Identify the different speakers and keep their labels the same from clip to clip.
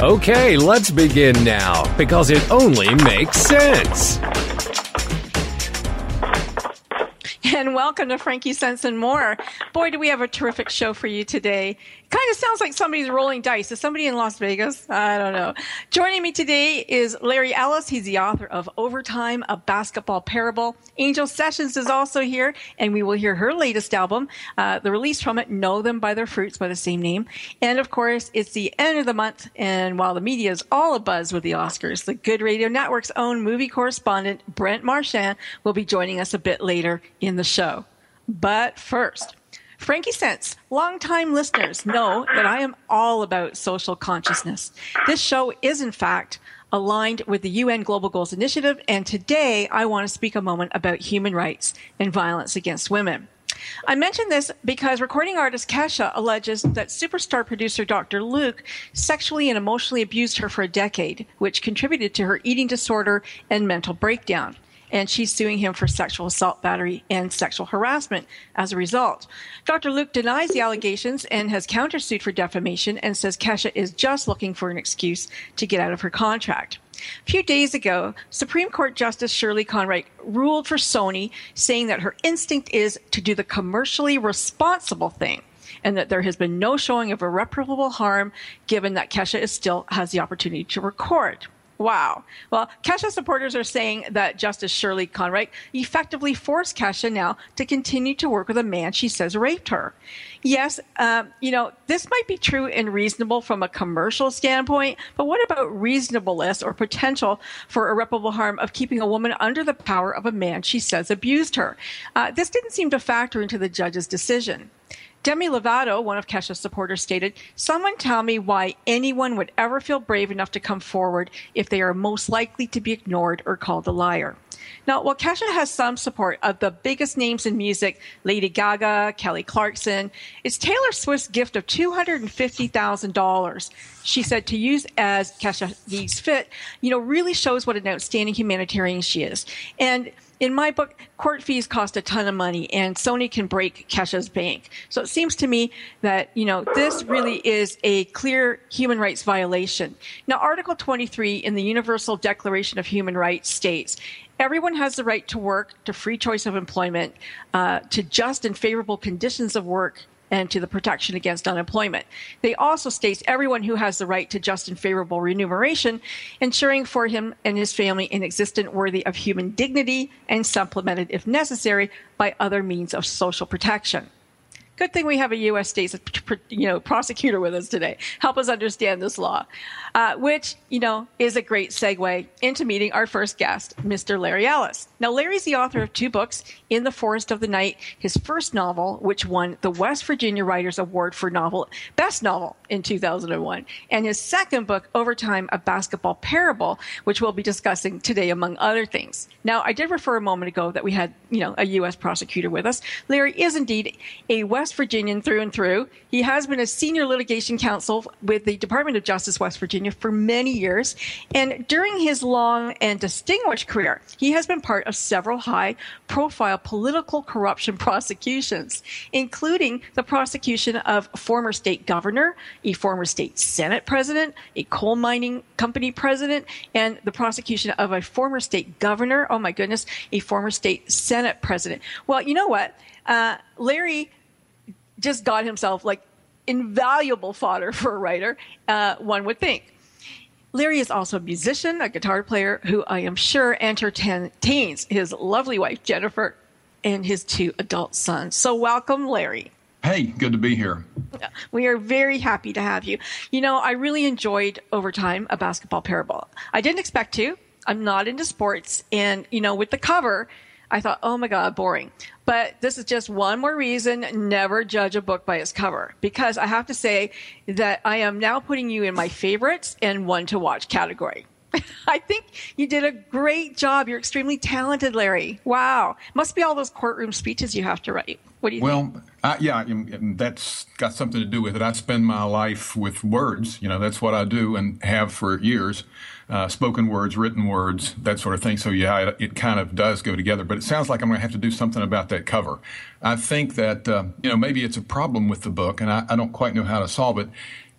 Speaker 1: Okay, let's begin now, because it only makes sense.
Speaker 2: And welcome to Frankie Sense and More. Boy, do we have a terrific show for you today. Kind of sounds like somebody's rolling dice. Is somebody in Las Vegas? I don't know. Joining me today is Larry Ellis. He's the author of Overtime, a basketball parable. Angel Sessions is also here, and we will hear her latest album, uh, the release from it, Know Them by Their Fruits, by the same name. And of course, it's the end of the month, and while the media is all abuzz with the Oscars, the Good Radio Network's own movie correspondent, Brent Marchand, will be joining us a bit later in the show. But first, Frankie Sense, longtime listeners know that I am all about social consciousness. This show is, in fact, aligned with the UN Global Goals Initiative, and today I want to speak a moment about human rights and violence against women. I mention this because recording artist Kesha alleges that superstar producer Dr. Luke sexually and emotionally abused her for a decade, which contributed to her eating disorder and mental breakdown and she's suing him for sexual assault, battery, and sexual harassment as a result. Dr. Luke denies the allegations and has countersued for defamation and says Kesha is just looking for an excuse to get out of her contract. A few days ago, Supreme Court Justice Shirley Kornreich ruled for Sony, saying that her instinct is to do the commercially responsible thing and that there has been no showing of irreparable harm given that Kesha is still has the opportunity to record. Wow. Well, Kesha supporters are saying that Justice Shirley Kornreich effectively forced Kesha now to continue to work with a man she says raped her. Yes, um, you know, this might be true and reasonable from a commercial standpoint, but what about reasonableness or potential for irreparable harm of keeping a woman under the power of a man she says abused her? Uh, this didn't seem to factor into the judge's decision. Demi Lovato, one of Kesha's supporters, stated, Someone tell me why anyone would ever feel brave enough to come forward if they are most likely to be ignored or called a liar. Now, while Kesha has some support of the biggest names in music, Lady Gaga, Kelly Clarkson, it's Taylor Swift's gift of $250,000. She said to use as Kesha sees fit, you know, really shows what an outstanding humanitarian she is. And in my book, court fees cost a ton of money and Sony can break Kesha's bank. So it seems to me that, you know, this really is a clear human rights violation. Now, Article 23 in the Universal Declaration of Human Rights states, Everyone has the right to work, to free choice of employment, uh, to just and favorable conditions of work, and to the protection against unemployment. They also states everyone who has the right to just and favorable remuneration, ensuring for him and his family an existence worthy of human dignity and supplemented, if necessary, by other means of social protection. Good thing we have a U.S. state, you know, prosecutor with us today. Help us understand this law, uh, which you know is a great segue into meeting our first guest, Mr. Larry Ellis. Now, Larry's the author of two books, "In the Forest of the Night," his first novel, which won the West Virginia Writers Award for novel best novel in 2001, and his second book, "Overtime: A Basketball Parable," which we'll be discussing today, among other things. Now, I did refer a moment ago that we had you know a U.S. prosecutor with us. Larry is indeed a West West Virginian through and through. He has been a senior litigation counsel with the Department of Justice West Virginia for many years. And during his long and distinguished career, he has been part of several high profile political corruption prosecutions, including the prosecution of former state governor, a former state Senate president, a coal mining company president, and the prosecution of a former state governor. Oh my goodness, a former state Senate president. Well, you know what? Uh, Larry just got himself like invaluable fodder for a writer, uh, one would think. Larry is also a musician, a guitar player who I am sure entertains his lovely wife, Jennifer, and his two adult sons. So, welcome, Larry.
Speaker 3: Hey, good to be here.
Speaker 2: We are very happy to have you. You know, I really enjoyed Overtime, a basketball parable. I didn't expect to. I'm not into sports. And, you know, with the cover, I thought, oh my God, boring. But this is just one more reason never judge a book by its cover. Because I have to say that I am now putting you in my favorites and one to watch category. I think you did a great job. You're extremely talented, Larry. Wow. Must be all those courtroom speeches you have to write. What do you
Speaker 3: well,
Speaker 2: think?
Speaker 3: Well, yeah, that's got something to do with it. I spend my life with words. You know, that's what I do and have for years. Uh, spoken words, written words, that sort of thing. So yeah, it, it, kind of does go together. But it sounds like I'm going to have to do something about that cover. I think that uh, you know maybe it's a problem with the book, and I, I don't quite know how to solve it.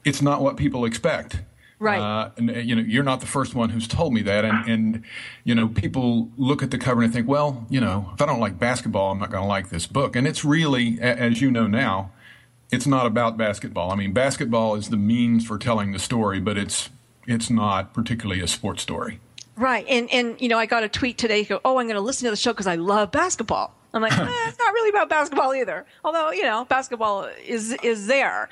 Speaker 3: It's not what people expect.
Speaker 2: Right.
Speaker 3: Uh, and, you know, you're not the first one who's told me that. And, and, you know, people look at the cover and think, well, you know, if I don't like basketball, I'm not going to like this book. And it's really, as you know now, it's not about basketball. I mean, basketball is the means for telling the story, but it's it's not particularly a sports story.
Speaker 2: Right. And and you know, I got a tweet today. Go, oh, I'm going to listen to the show because I love basketball. I'm like, eh, it's not really about basketball either. Although you know, basketball is is there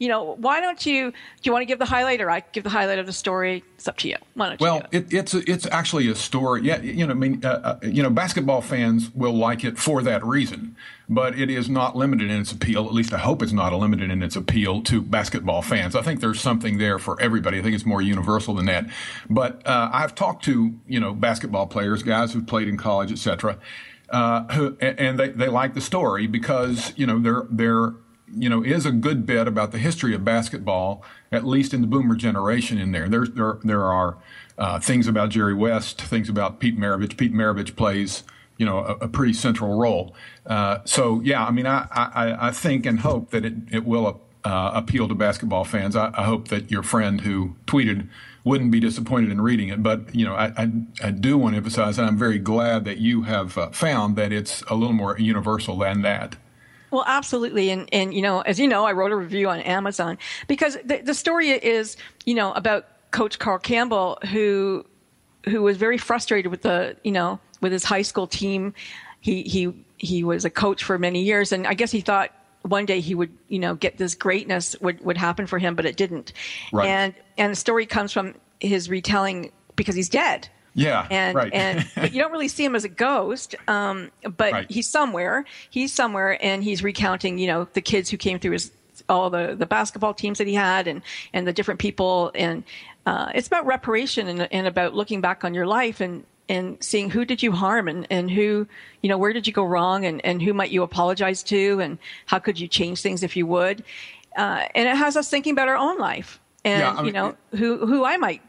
Speaker 2: you know, why don't you? Do you want to give the highlight, or I give the highlight of the story? It's up to you. Why don't
Speaker 3: well,
Speaker 2: you? Well,
Speaker 3: it, it's it's actually a story. Yeah, you know, I mean, uh, uh, you know, basketball fans will like it for that reason, but it is not limited in its appeal. At least I hope it's not limited in its appeal to basketball fans. I think there's something there for everybody. I think it's more universal than that. But uh, I've talked to you know basketball players, guys who've played in college, etc. Uh, who, and they, they like the story because you know they're they're you know, is a good bit about the history of basketball, at least in the Boomer generation. In there, there there there are uh, things about Jerry West, things about Pete Maravich. Pete Maravich plays, you know, a, a pretty central role. Uh, so yeah, I mean, I, I, I think and hope that it it will uh, appeal to basketball fans. I, I, hope that your friend who tweeted wouldn't be disappointed in reading it. But you know, I, I, I do want to emphasize, and I'm very glad that you have uh, found that it's a little more universal than that.
Speaker 2: Well, absolutely. And, and, you know, as you know, I wrote a review on Amazon because the, the story is, you know, about Coach Carl Campbell, who, who was very frustrated with the, you know, with his high school team. He, he, he was a coach for many years. And I guess he thought one day he would, you know, get this greatness would, would happen for him, but it didn't.
Speaker 3: Right.
Speaker 2: And, and the story comes from his retelling because he's dead.
Speaker 3: Yeah,
Speaker 2: and
Speaker 3: right.
Speaker 2: and but you don't really see him as a ghost, um, but
Speaker 3: right.
Speaker 2: he's somewhere. He's somewhere, and he's recounting, you know, the kids who came through his all the the basketball teams that he had, and and the different people, and uh, it's about reparation and, and about looking back on your life and and seeing who did you harm and, and who, you know, where did you go wrong and, and who might you apologize to and how could you change things if you would. Uh, and it has us thinking about our own life and,
Speaker 3: yeah, I mean,
Speaker 2: you know, who, who I might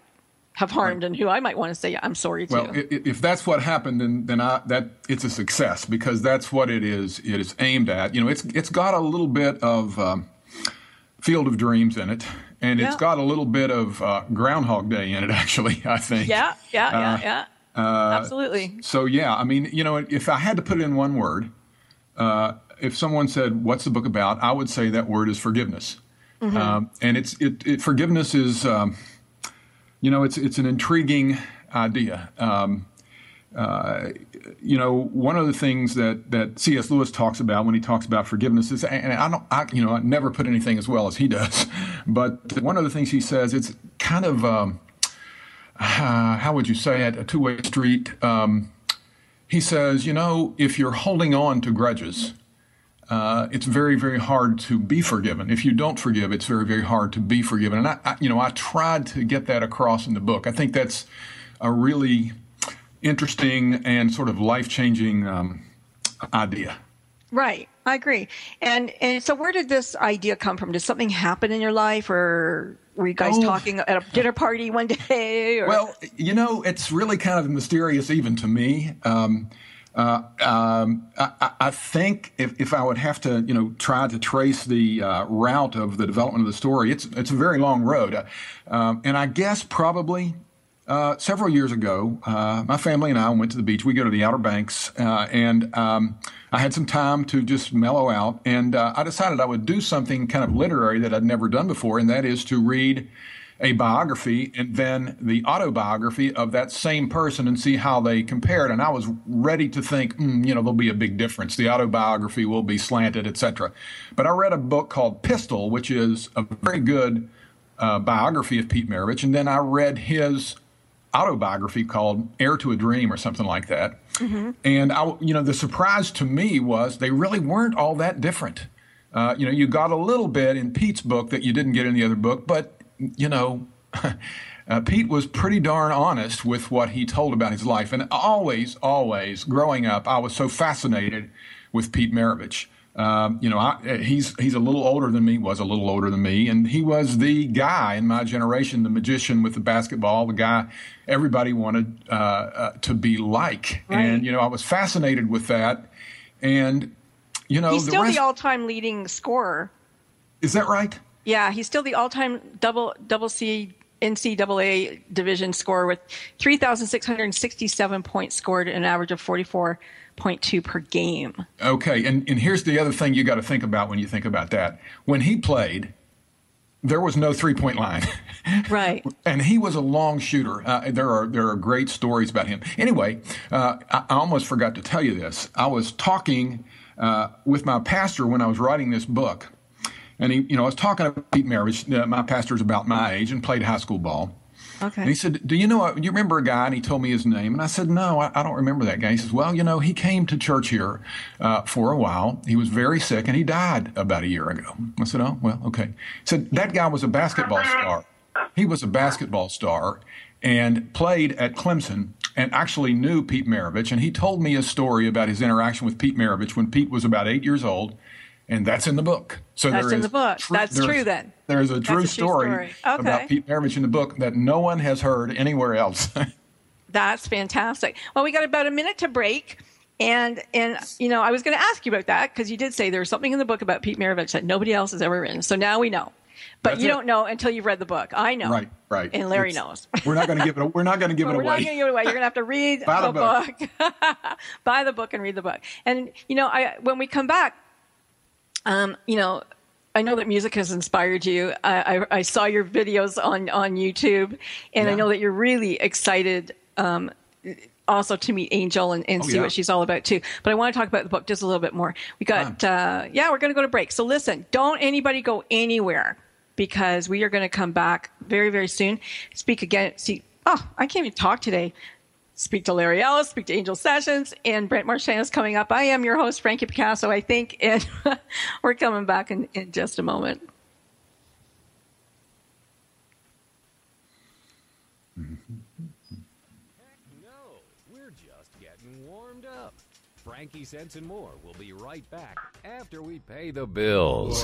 Speaker 2: have harmed right. and who I might want to say I'm sorry to.
Speaker 3: Well, if that's what happened, then then I, that it's a success because that's what it is. It is aimed at. You know, it's it's got a little bit of um, Field of Dreams in it, and
Speaker 2: yeah.
Speaker 3: it's got a little bit of uh, Groundhog Day in it. Actually, I think.
Speaker 2: Yeah, yeah, uh, yeah, yeah. Uh, Absolutely.
Speaker 3: So yeah, I mean, you know, if I had to put it in one word, uh, if someone said, "What's the book about?" I would say that word is forgiveness. Mm-hmm. Um, and it's it, it forgiveness is. Um, you know, it's it's an intriguing idea. Um, uh, you know, one of the things that, that C.S. Lewis talks about when he talks about forgiveness is, and I don't, I, you know, I never put anything as well as he does, but one of the things he says, it's kind of, um, uh, how would you say it, a two way street. Um, he says, you know, if you're holding on to grudges, uh, it's very, very hard to be forgiven. If you don't forgive, it's very, very hard to be forgiven. And I, I, you know, I tried to get that across in the book. I think that's a really interesting and sort of life changing um, idea.
Speaker 2: Right, I agree. And and so, where did this idea come from? Did something happen in your life, or were you guys oh. talking at a dinner party one day? Or?
Speaker 3: Well, you know, it's really kind of mysterious even to me. Um, uh, um, I, I, think if, if I would have to, you know, try to trace the uh, route of the development of the story, it's it's a very long road, uh, um, and I guess probably uh, several years ago, uh, my family and I went to the beach. We go to the Outer Banks, and um, I had some time to just mellow out, and I decided I would do something kind of literary that I'd never done before, and that is to read a biography and then the autobiography of that same person and see how they compared. And I was ready to think, mm, you know, there'll be a big difference. The autobiography will be slanted, etc. But I read a book called Pistol, which is a very good uh, biography of Pete Maravich, and then I read his autobiography called Heir to a Dream or something like that. And I, you know, the surprise to me was they really weren't all that different. Uh, you know, you got a little bit in Pete's book that you didn't get in the other book, but you know, uh, Pete was pretty darn honest with what he told about his life. And always, always, growing up, I was so fascinated with Pete Maravich. Um, you know, I, he's he's a little older than me, was a little older than me, and he was the guy in my generation, the magician with the basketball, the guy everybody wanted uh, uh, to be like.
Speaker 2: Right.
Speaker 3: And you know, I was fascinated with that. And you know,
Speaker 2: He's
Speaker 3: the
Speaker 2: still
Speaker 3: rest,
Speaker 2: the all-time leading scorer.
Speaker 3: is that right?
Speaker 2: Yeah, he's still the all-time double double C NCAA division scorer with 3,667 points scored, an average of 44.2 per game.
Speaker 3: Okay, and, and here's the other thing you got to think about when you think about that. When he played, there was no three point line.
Speaker 2: Right.
Speaker 3: and he was a long shooter. Uh, there are there are great stories about him. Anyway, uh, I, I almost forgot to tell you this. I was talking uh, with my pastor when I was writing this book, and he, you know, I was talking to Pete Maravich. Uh, my pastor's about my age and played high school ball.
Speaker 2: Okay.
Speaker 3: And he said, "Do you know? Do you remember a guy?" And he told me his name, and I said, "No, I, I don't remember that guy." He says, "Well, you know, he came to church here uh, for a while. He was very sick, and he died about a year ago." I said, "Oh, well, okay." He said that guy was a basketball star. He was a basketball star and played at Clemson." And actually knew Pete Maravich, and he told me a story about his interaction with Pete Maravich when Pete was about eight years old, and that's in the book. So
Speaker 2: That's
Speaker 3: there
Speaker 2: in
Speaker 3: is
Speaker 2: the book. That's
Speaker 3: there's-
Speaker 2: true then.
Speaker 3: There's a true
Speaker 2: a true
Speaker 3: story,
Speaker 2: story.
Speaker 3: about Pete Maravich in the book that no one has heard anywhere else.
Speaker 2: That's fantastic. Well, we got about a minute to break. And, and you know, I was going to ask you about that because you did say there's something in the book about Pete Maravich that nobody else has ever written. So now we know. But
Speaker 3: That's
Speaker 2: you
Speaker 3: it.
Speaker 2: don't know until you've read the book. I know.
Speaker 3: Right, right.
Speaker 2: And Larry
Speaker 3: It's-
Speaker 2: knows.
Speaker 3: We're not going to give it. We're not going to give it
Speaker 2: we're not
Speaker 3: away.
Speaker 2: going to give it away. You're going to have to read the
Speaker 3: the
Speaker 2: book. Buy the book and read the book. And you know, I when we come back, um, you know, I know that music has inspired you. I, I, I saw your videos on on YouTube, and I know that you're really excited. Um, also to meet Angel and, and
Speaker 3: Oh,
Speaker 2: see
Speaker 3: yeah.
Speaker 2: what she's all about too. But I want to talk about the book just a little bit more. We got, uh, yeah, we're going to go to break. So listen, don't anybody go anywhere because we are going to come back very, very soon. Speak again. See, oh, I can't even talk today. Speak to Larry Ellis, speak to Angel Sessions, and Brent Marchand is coming up. I am your host, Frankie Picasso, I think, and we're coming back in, in just a moment.
Speaker 1: No, we're just getting warmed up. Frankie Sense and More will be right back after we pay the bills.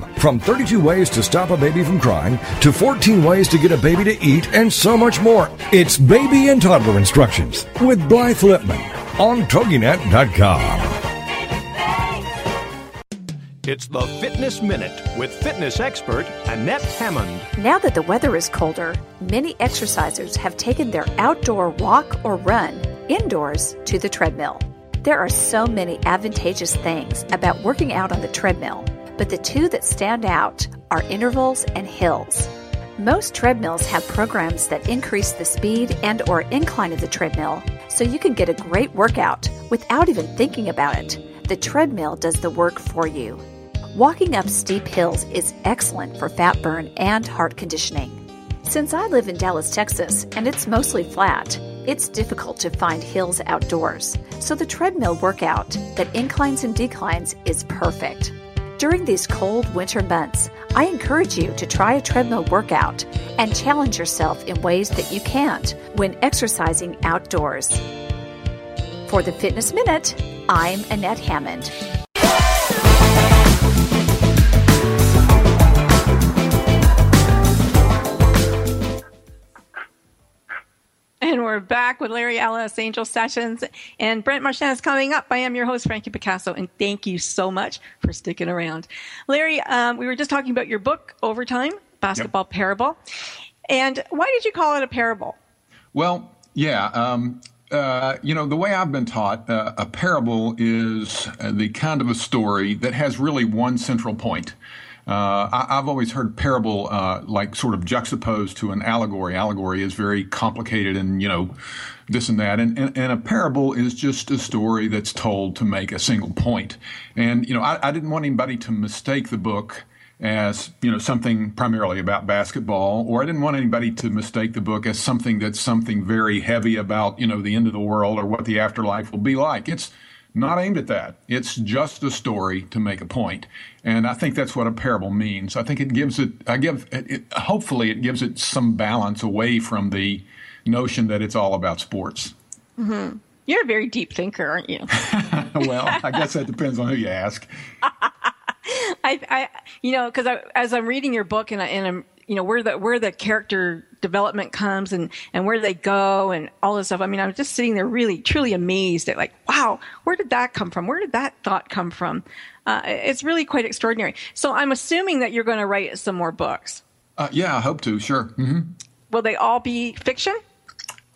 Speaker 4: From 32 ways to stop a baby from crying to 14 ways to get a baby to eat and so much more. It's Baby and Toddler Instructions with Blythe Lipman on TogiNet.com.
Speaker 5: It's the Fitness Minute with fitness expert Annette Hammond.
Speaker 6: Now that the weather is colder, many exercisers have taken their outdoor walk or run indoors to the treadmill. There are so many advantageous things about working out on the treadmill, but the two that stand out are intervals and hills. Most treadmills have programs that increase the speed and or incline of the treadmill, so you can get a great workout without even thinking about it. The treadmill does the work for you. Walking up steep hills is excellent for fat burn and heart conditioning. Since I live in Dallas, Texas, and it's mostly flat, it's difficult to find hills outdoors, so the treadmill workout that inclines and declines is perfect. During these cold winter months, I encourage you to try a treadmill workout and challenge yourself in ways that you can't when exercising outdoors. For the Fitness Minute, I'm Annette Hammond.
Speaker 2: We're back with Larry Ellis, Angel Sessions, and Brent Marchand is coming up. I am your host, Frankie Picasso, and thank you so much for sticking around. Larry, um, we were just talking about your book, Overtime Basketball yep. Parable. And why did you call it a parable?
Speaker 3: Well, yeah. Um, uh, you know, the way I've been taught, uh, a parable is the kind of a story that has really one central point. Uh, I, have always heard parable uh, like sort of juxtaposed to an allegory. Allegory is very complicated and, you know, this and that. And, and, and, a parable is just a story that's told to make a single point. And, you know, I, I didn't want anybody to mistake the book as you know something primarily about basketball or i didn't want anybody to mistake the book as something that's something very heavy about you know the end of the world or what the afterlife will be like it's not aimed at that. It's just a story to make a point. And i think that's what a parable means. I think it gives it i give it, hopefully it gives it some balance away from the notion that it's all about sports.
Speaker 2: Mm-hmm. you're a very deep thinker aren't you?
Speaker 3: Well i guess that depends on who you ask.
Speaker 2: I, I, you know, because as I'm reading your book and, I, and I'm, you know, where the where the character development comes and and where they go and all this stuff. I mean, I'm just sitting there really truly amazed at like, wow, where did that come from? Where did that thought come from? Uh, it's really quite extraordinary. So I'm assuming that you're going to write some more books.
Speaker 3: Uh, yeah, I hope to. Sure. Mm-hmm.
Speaker 2: Will they all be fiction?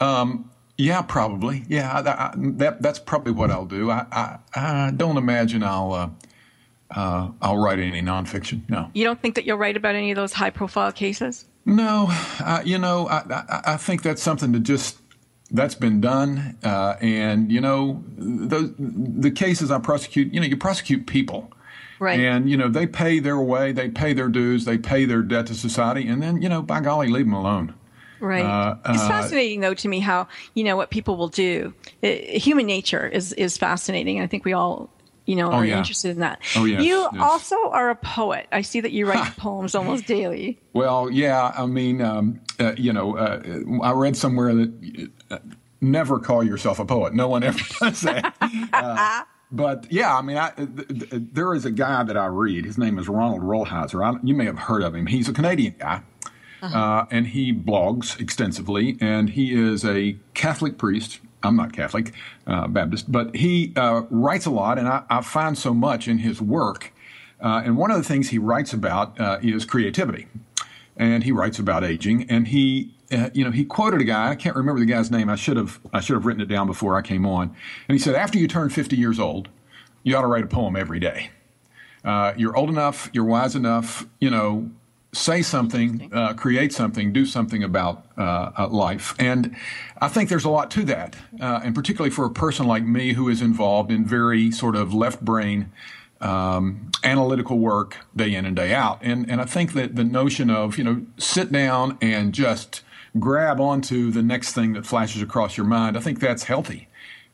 Speaker 3: Um, yeah, probably. Yeah, I, I, that that's probably what I'll do. I I, I don't imagine I'll. Uh, uh, I'll write any nonfiction. No.
Speaker 2: You don't think that you'll write about any of those high profile cases?
Speaker 3: No. Uh, you know, I, I, I, think that's something to just, that's been done. Uh, and, you know, the, the cases I prosecute, you know, you prosecute people.
Speaker 2: Right.
Speaker 3: And, you know, they pay their way, they pay their dues, they pay their debt to society, and then, you know, by golly, leave them alone.
Speaker 2: Right. Uh, it's uh, fascinating, though, to me how you know what people will do. It, human nature is is fascinating. I think we all you know, oh, are yeah. interested in that.
Speaker 3: Oh, yes,
Speaker 2: you
Speaker 3: yes.
Speaker 2: also are a poet. I see that you write poems almost daily.
Speaker 3: Well, yeah. I mean, um, uh, you know, uh, I read somewhere that uh, never call yourself a poet. No one ever does that. Uh, but yeah, I mean, I, th- th- there is a guy that I read. His name is Ronald Rolheiser. I, you may have heard of him. He's a Canadian guy. Uh-huh. Uh, and he blogs extensively, and he is a Catholic priest I'm not Catholic, uh, Baptist, but he uh, writes a lot, and I, I, find so much in his work. Uh, and one of the things he writes about uh, is creativity, and he writes about aging. And he, uh, you know, he quoted a guy. I can't remember the guy's name. I should have. I should have written it down before I came on. And he said, after you turn 50 years old, you ought to write a poem every day. Uh, you're old enough. You're wise enough. You know, say something, uh, create something, do something about uh, uh, life. And I think there's a lot to that, uh, and particularly for a person like me who is involved in very sort of left brain um, analytical work day in and day out. And, and I think that the notion of, you know, sit down and just grab onto the next thing that flashes across your mind, I think that's healthy.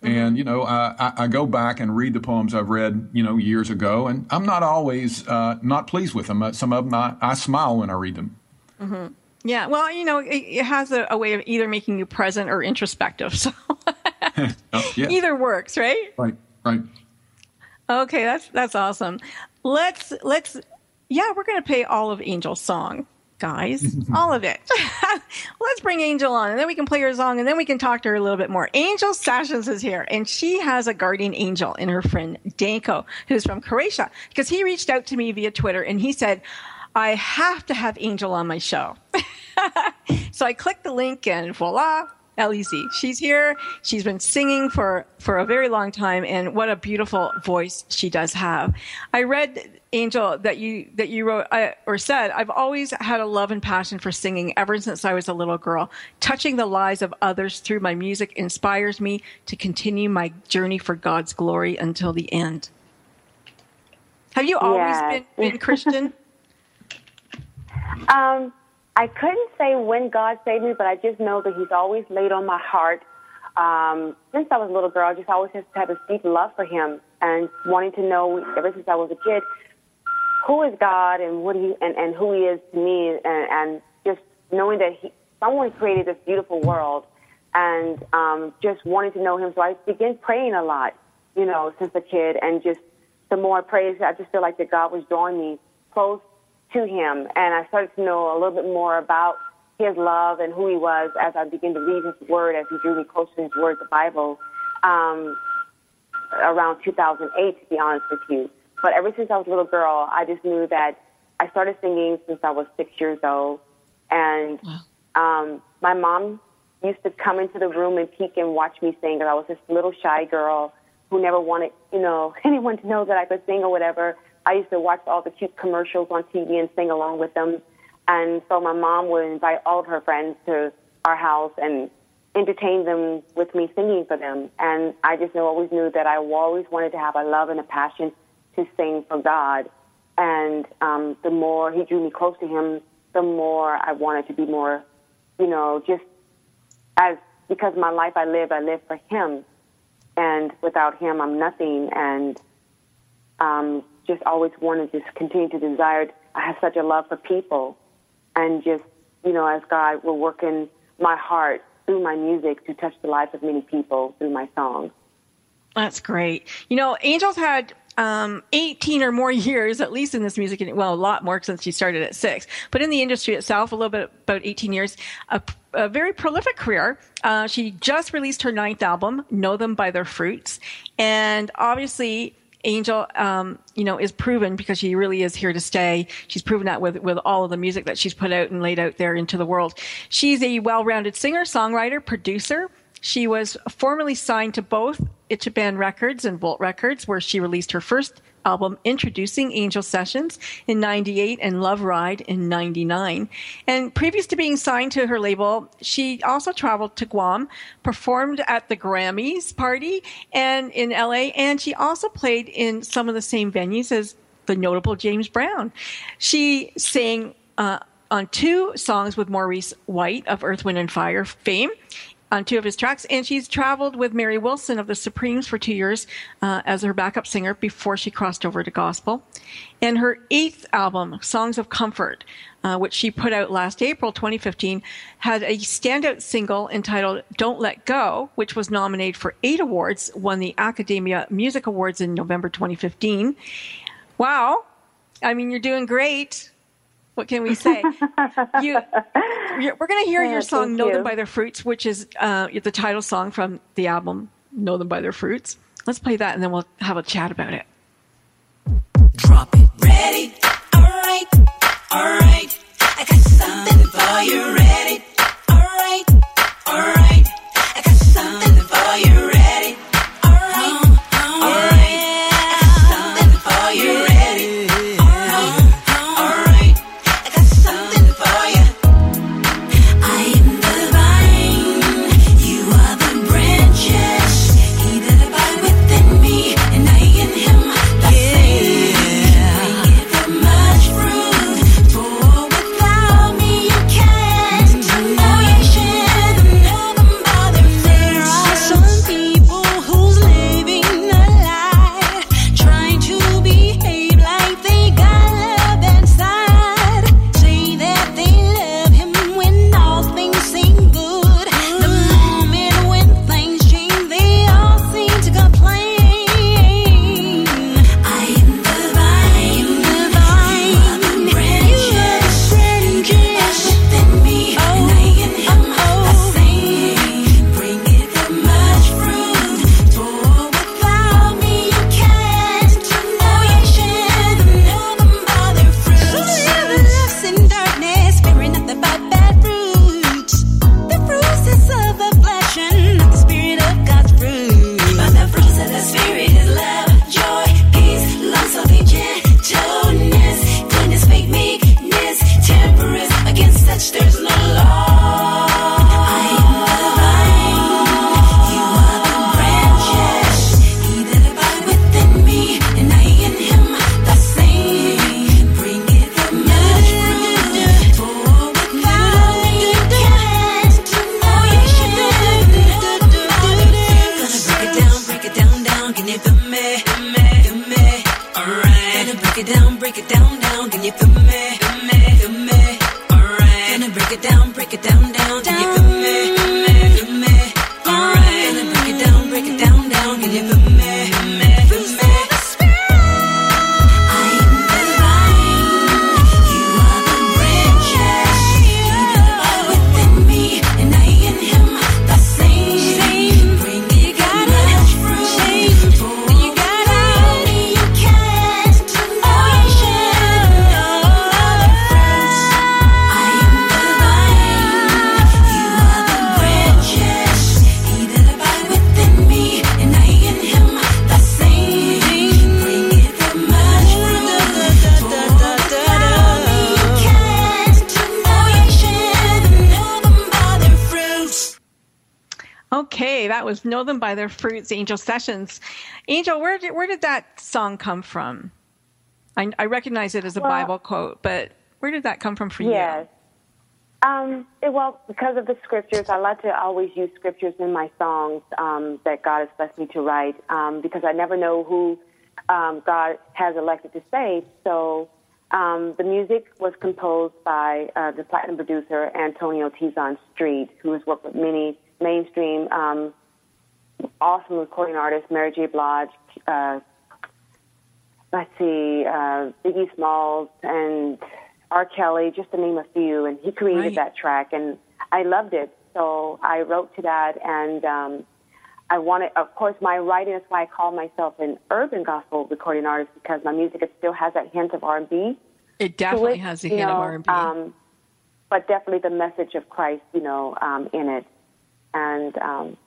Speaker 3: Mm-hmm. And you know, I, I, go back and read the poems I've read, you know, years ago, and I'm not always uh, not pleased with them. Uh, some of them I, I, smile when I read them.
Speaker 2: Mm-hmm. Yeah, well, you know, it, it has a, a, way of either making you present or introspective. So oh, yeah. either works, right?
Speaker 3: Right, right.
Speaker 2: Okay, that's that's awesome. Let's let's yeah, we're going to play all of Angel's song guys, all of it. Let's bring Angel on and then we can play her song and then we can talk to her a little bit more. Angel Sessions is here and she has a guardian angel in her friend Danko, who's from Croatia, because he reached out to me via Twitter and he said, I have to have Angel on my show. so I clicked the link and voila, LEC. She's here. She's been singing for, for a very long time, and what a beautiful voice she does have. I read Angel that you that you wrote uh, or said. I've always had a love and passion for singing ever since I was a little girl. Touching the lives of others through my music inspires me to continue my journey for God's glory until the end. Have you always been, been Christian?
Speaker 7: um I couldn't say when God saved me, but I just know that He's always laid on my heart. Um, since I was a little girl, I just always had a deep love for Him and wanting to know ever since I was a kid who is God and what He and, and who He is to me, and, and just knowing that he, someone created this beautiful world, and um, just wanting to know Him. So I began praying a lot, you know, since a kid, and just the more I prayed, I just feel like that God was drawing me close to him, and I started to know a little bit more about his love and who he was as I began to read his word, as he drew me closer to his word, the Bible, um, around 2008, to be honest with you. But ever since I was a little girl, I just knew that I started singing since I was six years old. And um, my mom used to come into the room and peek and watch me sing because I was this little shy girl who never wanted, you know, anyone to know that I could sing or whatever. I used to watch all the cute commercials on TV and sing along with them. And so my mom would invite all of her friends to our house and entertain them with me singing for them. And I just know, always knew that I always wanted to have a love and a passion to sing for God. And um, the more he drew me close to him, the more I wanted to be more, you know, just as because my life I live, I live for him. And without him, I'm nothing. And um, just always wanted to continue to desire. I have such a love for people, and just you know, as God will work in my heart through my music to touch the lives of many people through my songs.
Speaker 2: That's great. You know, Angel's had um, 18 or more years, at least in this music, well, a lot more since she started at six, but in the industry itself, a little bit, about 18 years, a, a very prolific career. Uh, she just released her ninth album, Know Them by Their Fruits. And obviously, Angel, um, you know, is proven because she really is here to stay. She's proven that with, with all of the music that she's put out and laid out there into the world. She's a well-rounded singer, songwriter, producer. She was formerly signed to both Ichiban Records and Volt Records, where she released her first album, Introducing Angel Sessions, in 98 and Love Ride in 99. And previous to being signed to her label, she also traveled to Guam, performed at the Grammys party and in LA, and she also played in some of the same venues as the notable James Brown. She sang uh, on two songs with Maurice White of Earth, Wind, and Fire fame on two of his tracks. And she's traveled with Mary Wilson of the Supremes for two years uh, as her backup singer before she crossed over to gospel. And her eighth album, Songs of Comfort, uh, which she put out last April 2015, had a standout single entitled Don't Let Go, which was nominated for eight awards, won the Academia Music Awards in November 2015. Wow. I mean, you're doing great. What can we say? you, we're going to hear your song "Know
Speaker 7: you.
Speaker 2: Them by Their Fruits," which is uh, the title song from the album "Know Them by Their Fruits." Let's play that, and then we'll have a chat about it.
Speaker 8: Drop it. Ready? Alright. Alright. I got something for you. Ready? Alright. Alright. I got something for you. That
Speaker 2: was "Know Them by Their Fruits," Angel Sessions. Angel, where did where did that song come from? I, I recognize it as a
Speaker 7: Well-
Speaker 2: Bible quote, but where did that come from for you?
Speaker 7: Yes. Um, it- well, because of the scriptures, I like to always use scriptures in my songs um, that God has blessed me to write um, because I never know who um, God has elected to save. So um, the music was composed by uh, the platinum producer Antonio Tizon Street, who has worked with many mainstream, um, awesome recording artists, Mary J. Blige, uh, let's see, uh, Biggie Smalls and R. Kelly, just to name a few, and he created
Speaker 2: Right.
Speaker 7: that track, and I loved it. So I wrote to that, and um, I wanted, of course, my writing is why I call myself an urban gospel recording artist because my music it still has that hint of R&B.
Speaker 2: It definitely
Speaker 7: it,
Speaker 2: has a hint of R&B.
Speaker 7: Um, but definitely the message of Christ, you know, um, in it, and um,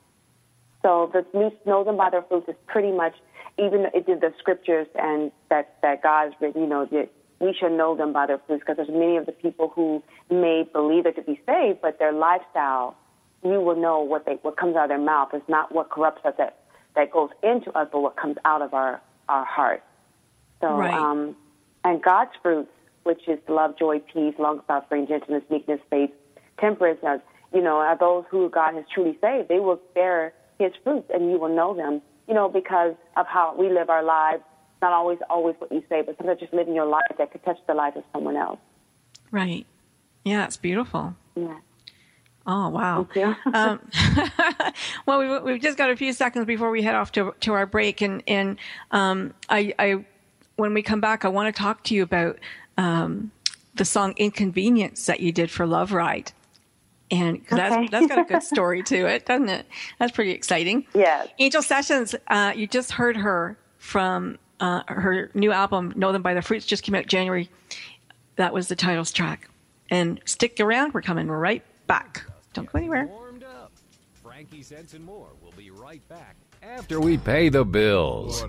Speaker 7: so the new know them by their fruits is pretty much even it did the scriptures and that that God's written, you know, that we should know them by their fruits because there's many of the people who may believe it to be saved, but their lifestyle, you will know what they what comes out of their mouth is not what corrupts us that that goes into us, but what comes out of our our heart. So,
Speaker 2: Right.
Speaker 7: um, and God's fruits, which is love, joy, peace, long suffering, gentleness, meekness, faith, temperance, you know, are those who God has truly saved. They will bear His fruits, and you will know them. You know, because of how we live our lives. Not always, always what you say, but sometimes just living your life that could touch the life of someone else.
Speaker 2: right. Yeah, it's beautiful.
Speaker 7: Yeah.
Speaker 2: Oh wow!
Speaker 7: Thank you.
Speaker 2: um, well, we've, we've just got a few seconds before we head off to to our break, and and um, I, I when we come back, I want to talk to you about um, the song "Inconvenience" that you did for Love Ride, and 'cause
Speaker 7: Okay.
Speaker 2: that's that's got a good story to it, doesn't it? That's pretty exciting.
Speaker 7: Yeah.
Speaker 2: Angel Sessions, uh, you just heard her from uh, her new album "Know Them by the Fruits," just came out January. That was the titles track. And stick around, we're coming right back. Don't go anywhere.
Speaker 1: Warmed up. Frankie Sense and more will be right back after we pay the bills.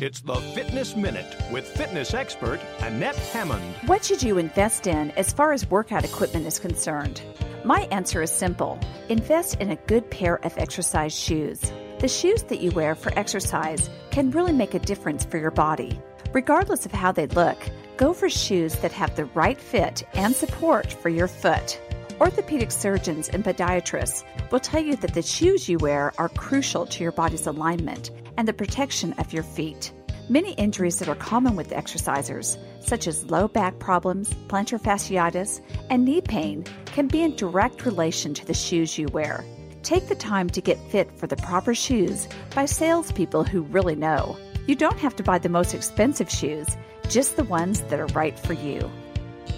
Speaker 5: It's the Fitness Minute with fitness expert Annette Hammond.
Speaker 6: What should you invest in as far as workout equipment is concerned? My answer is simple invest in a good pair of exercise shoes. The shoes that you wear for exercise can really make a difference for your body. Regardless of how they look, go for shoes that have the right fit and support for your foot. Orthopedic surgeons and podiatrists will tell you that the shoes you wear are crucial to your body's alignment and the protection of your feet. Many injuries that are common with exercisers, such as low back problems, plantar fasciitis, and knee pain, can be in direct relation to the shoes you wear. Take the time to get fit for the proper shoes by salespeople who really know. You don't have to buy the most expensive shoes, just the ones that are right for you.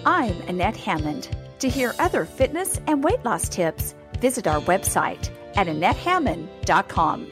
Speaker 6: I'm Annette Hammond. To hear other fitness and weight loss tips, visit our website at AnnetteHammond.com.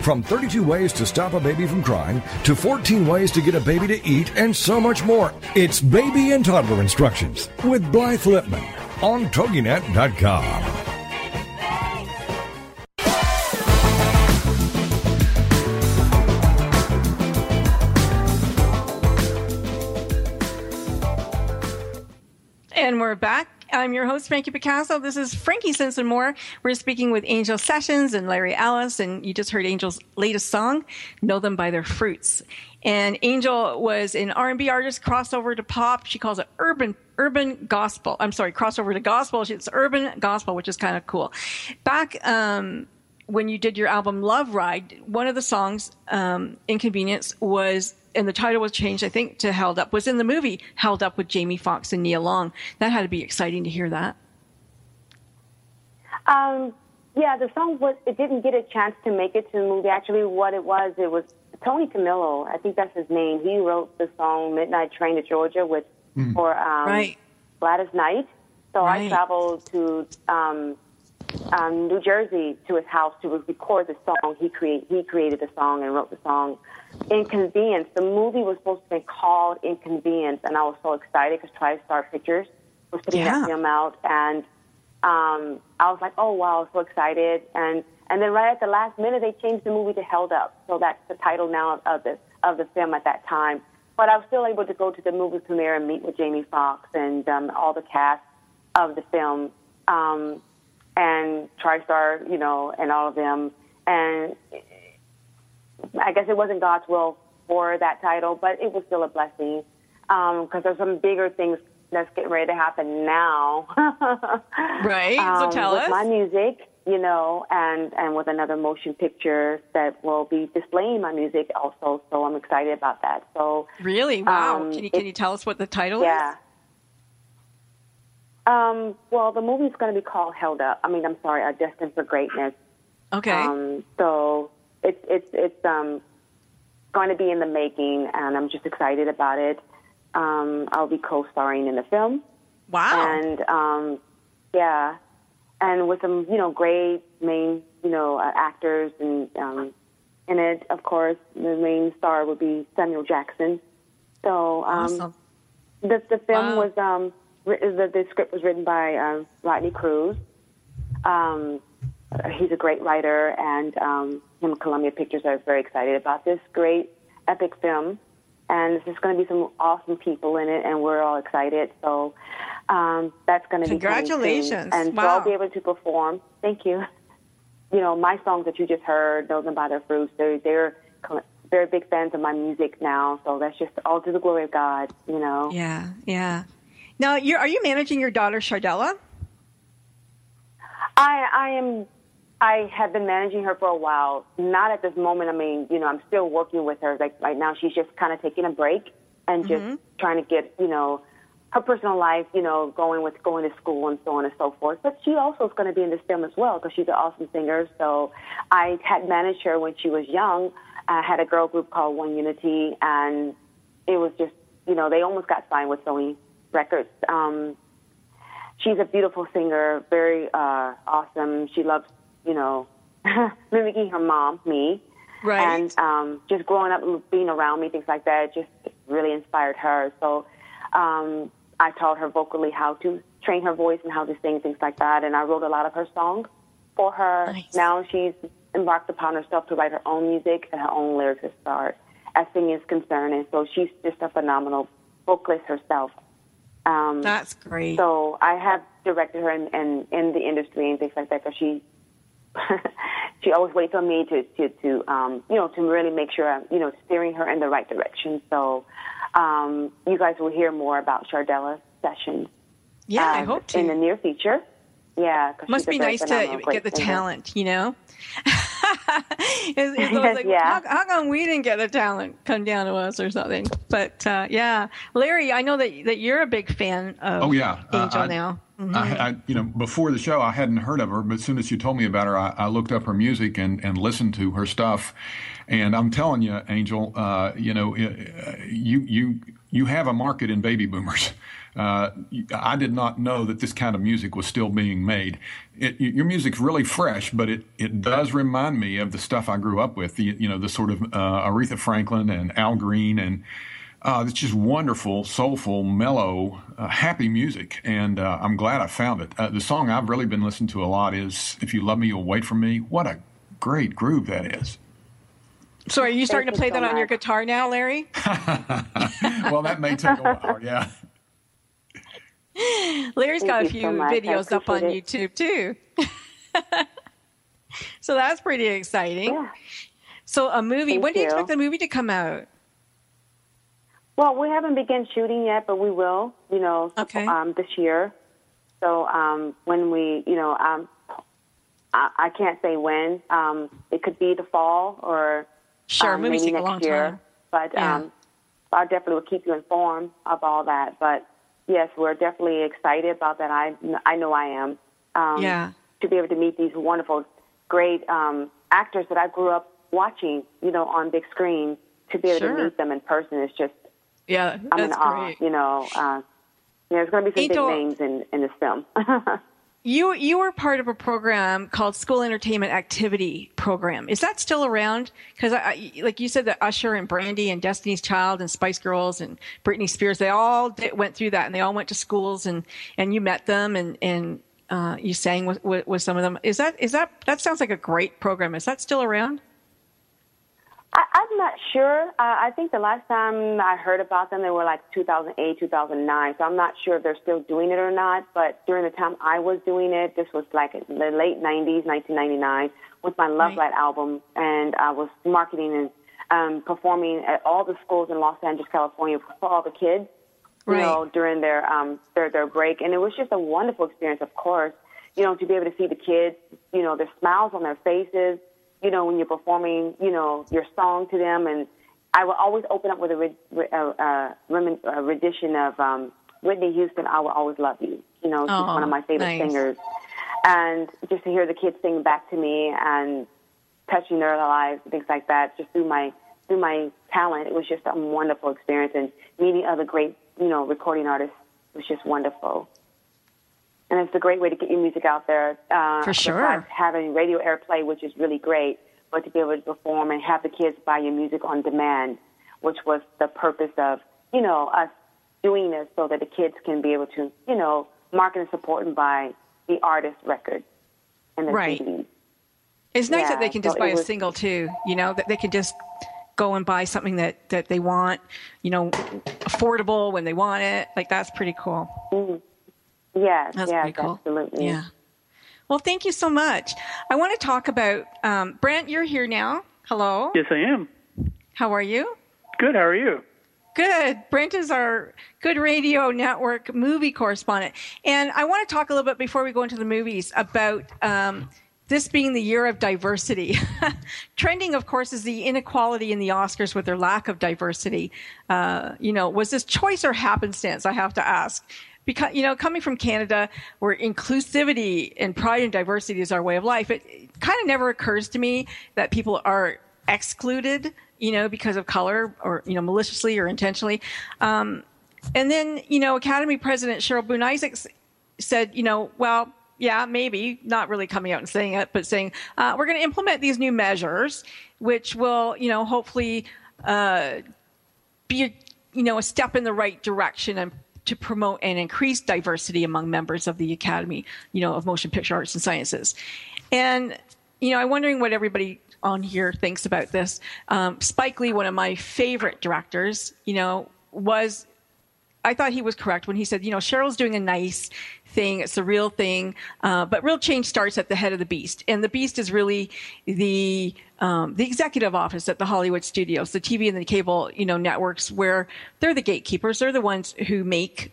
Speaker 4: From 32 ways to stop a baby from crying to 14 ways to get a baby to eat and so much more. It's Baby and Toddler Instructions with Blythe Lipman on TogiNet.com.
Speaker 2: And we're back. I'm your host, Frankie Picasso. This is Frankie Sense and More. We're speaking with Angel Sessions and Larry Ellis, and you just heard Angel's latest song, "Know Them by Their Fruits." And Angel was an R&B artist, crossover to pop. She calls it urban urban gospel. I'm sorry, crossover to gospel. It's urban gospel, which is kind of cool. Back um, when you did your album Love Ride, one of the songs, um, Inconvenience, was and the title was changed, I think, to Held Up, was in the movie Held Up with Jamie Foxx and Nia Long. That had to be exciting to hear that.
Speaker 7: Um, yeah, the song was it didn't get a chance to make it to the movie. Actually, what it was, it was Tony Camillo. I think that's his name. He wrote the song "Midnight Train to Georgia" with for um,
Speaker 2: Right.
Speaker 7: Gladys Knight. So I traveled to um, um, New Jersey to his house to record the song. He create he created the song and wrote the song. Inconvenience. The movie was supposed to be called Inconvenience, and I was so excited because TriStar Pictures was putting
Speaker 2: Yeah.
Speaker 7: that film out, and um, I was like, oh wow, I was so excited. And and then right at the last minute, they changed the movie to Held Up, so that's the title now of the of the film at that time. But I was still able to go to the movie premiere and meet with Jamie Foxx and um, all the cast of the film, um, and TriStar, you know, and all of them. And I guess it wasn't God's will for that title, but it was still a blessing because there's some bigger things that's getting ready to happen now.
Speaker 2: Right.
Speaker 7: um,
Speaker 2: so tell
Speaker 7: with
Speaker 2: us.
Speaker 7: my music, you know, and and with another motion picture that will be displaying my music also. So I'm excited about that. So
Speaker 2: Really? Wow.
Speaker 7: um,
Speaker 2: can you can
Speaker 7: it-
Speaker 2: you tell us what the title
Speaker 7: yeah.
Speaker 2: is?
Speaker 7: Um, well, the movie's going to be called Held Up. I mean, I'm sorry, uh, Destined for Greatness.
Speaker 2: Okay.
Speaker 7: Um, so it's it's it's um, going to be in the making, and I'm just excited about it. Um, I'll be co-starring in the film.
Speaker 2: wow.
Speaker 7: And um, yeah, and with some you know great main you know uh, actors and um, in it, of course, the main star would be Samuel Jackson. So um,
Speaker 2: awesome.
Speaker 7: the the film
Speaker 2: Wow.
Speaker 7: was um the, the script was written by um, Rodney Cruz. Um, he's a great writer, and um, him and Columbia Pictures are very excited about this great epic film. And there's going to be some awesome people in it, and we're all excited. So um, that's going to be.
Speaker 2: Congratulations.
Speaker 7: and so I'll be able to perform. Thank you. You know, my songs that you just heard, "Know Them by Their Fruits," they're they're very big fans of my music now. So that's just all to the glory of God. You know.
Speaker 2: Yeah. Yeah. Now, you're, are you managing your daughter Shardella?
Speaker 7: I I am I have been managing her for a while. Not at this moment. I mean, you know, I'm still working with her. Like right now, she's just kind of taking a break and just mm-hmm. trying to get you know her personal life, you know, going with going to school and so on and so forth. But she also is going to be in this film as well because she's an awesome singer. So I had managed her when she was young. I had a girl group called One Unity, and it was just you know they almost got signed with Sony Records. Um, she's a beautiful singer, very uh, awesome. She loves, you know, mimicking her mom, me.
Speaker 2: Right.
Speaker 7: And um, just growing up, being around me, things like that, just really inspired her. So um, I taught her vocally how to train her voice and how to sing, things like that. And I wrote a lot of her songs for her.
Speaker 2: Nice.
Speaker 7: Now she's embarked upon herself to write her own music and her own lyrics as far as singing is concerned. And so she's just a phenomenal vocalist herself. Um,
Speaker 2: That's great.
Speaker 7: so I have directed her in, in, in the industry and things like that because she she always waits on me to to to um, you know to really make sure I'm you know steering her in the right direction. So um, you guys will hear more about Chardella's sessions.
Speaker 2: yeah, I
Speaker 7: uh,
Speaker 2: hope to.
Speaker 7: in the near future. Yeah,
Speaker 2: Must be nice to get the
Speaker 7: singer.
Speaker 2: talent, you know? it's, it's like,
Speaker 7: Yeah.
Speaker 2: how, how come we didn't get the talent come down to us or something? But uh, yeah, Larry, I know that that you're a big fan of
Speaker 3: Oh yeah, Uh,
Speaker 2: Angel
Speaker 3: I,
Speaker 2: now. Mm-hmm.
Speaker 3: I, I, you know, before the show, I hadn't heard of her, but as soon as you told me about her, I, I looked up her music and, and listened to her stuff. And I'm telling you, Angel, uh, you know, uh, you you you have a market in baby boomers. Uh, I did not know that this kind of music was still being made. It, your music's really fresh, but it, it does remind me of the stuff I grew up with. The, you know, the sort of uh, Aretha Franklin and Al Green and uh, it's just wonderful, soulful, mellow, uh, happy music, and uh, I'm glad I found it. Uh, the song I've really been listening to a lot is "If You Love Me, You'll Wait for Me." What a great groove that is.
Speaker 2: So are you starting to play
Speaker 7: so
Speaker 2: that on your guitar now, Larry?
Speaker 3: well, that may take a while. Yeah.
Speaker 2: Larry's
Speaker 7: Thank
Speaker 2: got a few
Speaker 7: so
Speaker 2: videos up on
Speaker 7: appreciate
Speaker 2: YouTube too. so that's pretty exciting.
Speaker 7: Yeah.
Speaker 2: So a movie.
Speaker 7: Thank
Speaker 2: when do you
Speaker 7: you.
Speaker 2: expect the movie to come out?
Speaker 7: Well, we haven't begun shooting yet, but we will, you know,
Speaker 2: Okay.
Speaker 7: um, this year. So um, when we, you know, um, I, I can't say when. Um, it could be the fall or
Speaker 2: Sure,
Speaker 7: um,
Speaker 2: movies
Speaker 7: maybe
Speaker 2: a
Speaker 7: next
Speaker 2: long
Speaker 7: year.
Speaker 2: time.
Speaker 7: But
Speaker 2: Yeah.
Speaker 7: um, I definitely will keep you informed of all that. But yes, we're definitely excited about that. I I know I am. Um,
Speaker 2: Yeah.
Speaker 7: to be able to meet these wonderful, great um, actors that I grew up watching, you know, on big screen. To be able
Speaker 2: Sure.
Speaker 7: to meet them in person is just
Speaker 2: Yeah,
Speaker 7: I'm in
Speaker 2: that's
Speaker 7: awe.
Speaker 2: great.
Speaker 7: You know, uh, yeah, there's going to be some big names in in this film.
Speaker 2: You you were part of a program called School Entertainment Activity Program. Is that still around? Because like you said, that Usher and Brandy and Destiny's Child and Spice Girls and Britney Spears, they all did, went through that, and they all went to schools, and and you met them, and and uh, you sang with, with with some of them. Is that is that that sounds like a great program? Is that still around?
Speaker 7: I, I'm not sure. Uh, I think the last time I heard about them, they were like 2008, 2009. So I'm not sure if they're still doing it or not. But during the time I was doing it, this was like the late 90s, 1999, with my Love
Speaker 2: Right.
Speaker 7: Light album, and I was marketing and um, performing at all the schools in Los Angeles, California, for all the kids. You
Speaker 2: Right.
Speaker 7: know, during their um their their break, and it was just a wonderful experience. Of course, you know, to be able to see the kids, you know, their smiles on their faces, you know, when you're performing, you know, your song to them. And I will always open up with a, red, a, a, a rendition of um, Whitney Houston, I Will Always Love You. You know, she's
Speaker 2: Oh,
Speaker 7: one of my favorite
Speaker 2: nice.
Speaker 7: singers. And just to hear the kids sing back to me and touching their lives and things like that, just through my through my talent, it was just a wonderful experience. And meeting other great, you know, recording artists was just wonderful. And it's a great way to get your music out there. Uh,
Speaker 2: For sure.
Speaker 7: having radio airplay, which is really great, but to be able to perform and have the kids buy your music on demand, which was the purpose of, you know, us doing this so that the kids can be able to, you know, market and support and buy the artist record and the
Speaker 2: Right.
Speaker 7: CDs.
Speaker 2: It's nice
Speaker 7: Yeah,
Speaker 2: that they can just
Speaker 7: it
Speaker 2: buy a single too. You know that they can just go and buy something that that they want. You know, affordable when they want it. Like that's pretty cool.
Speaker 7: Yes,
Speaker 2: That's
Speaker 7: yes,
Speaker 2: pretty cool.
Speaker 7: absolutely.
Speaker 2: Yeah. Well, thank you so much. I want to talk about um, Brent. You're here now. Hello.
Speaker 9: Yes, I am.
Speaker 2: How are you?
Speaker 9: Good. How are you?
Speaker 2: Good. Brent is our Good Radio Network movie correspondent. And I want to talk a little bit before we go into the movies about um, this being the year of diversity. Trending, of course, is the inequality in the Oscars with their lack of diversity. Uh, you know, was this choice or happenstance? I have to ask. Because, you know, coming from Canada, where inclusivity and pride and diversity is our way of life, it, it kind of never occurs to me that people are excluded, you know, because of color or, you know, maliciously or intentionally. Um, and then, you know, Academy President Cheryl Boone Isaacs said, you know, well, yeah, maybe not really coming out and saying it, but saying uh, we're going to implement these new measures, which will, you know, hopefully uh, be, a, you know, a step in the right direction and to promote and increase diversity among members of the Academy, you know, of Motion Picture Arts and Sciences. And, you know, I'm wondering what everybody on here thinks about this. Um, Spike Lee, one of my favorite directors, you know, was I thought he was correct when he said, you know, Cheryl's doing a nice thing. It's a real thing. Uh, but real change starts at the head of the beast. And the beast is really the, um, the executive office at the Hollywood studios, the TV and the cable, you know, networks where they're the gatekeepers. They're the ones who make,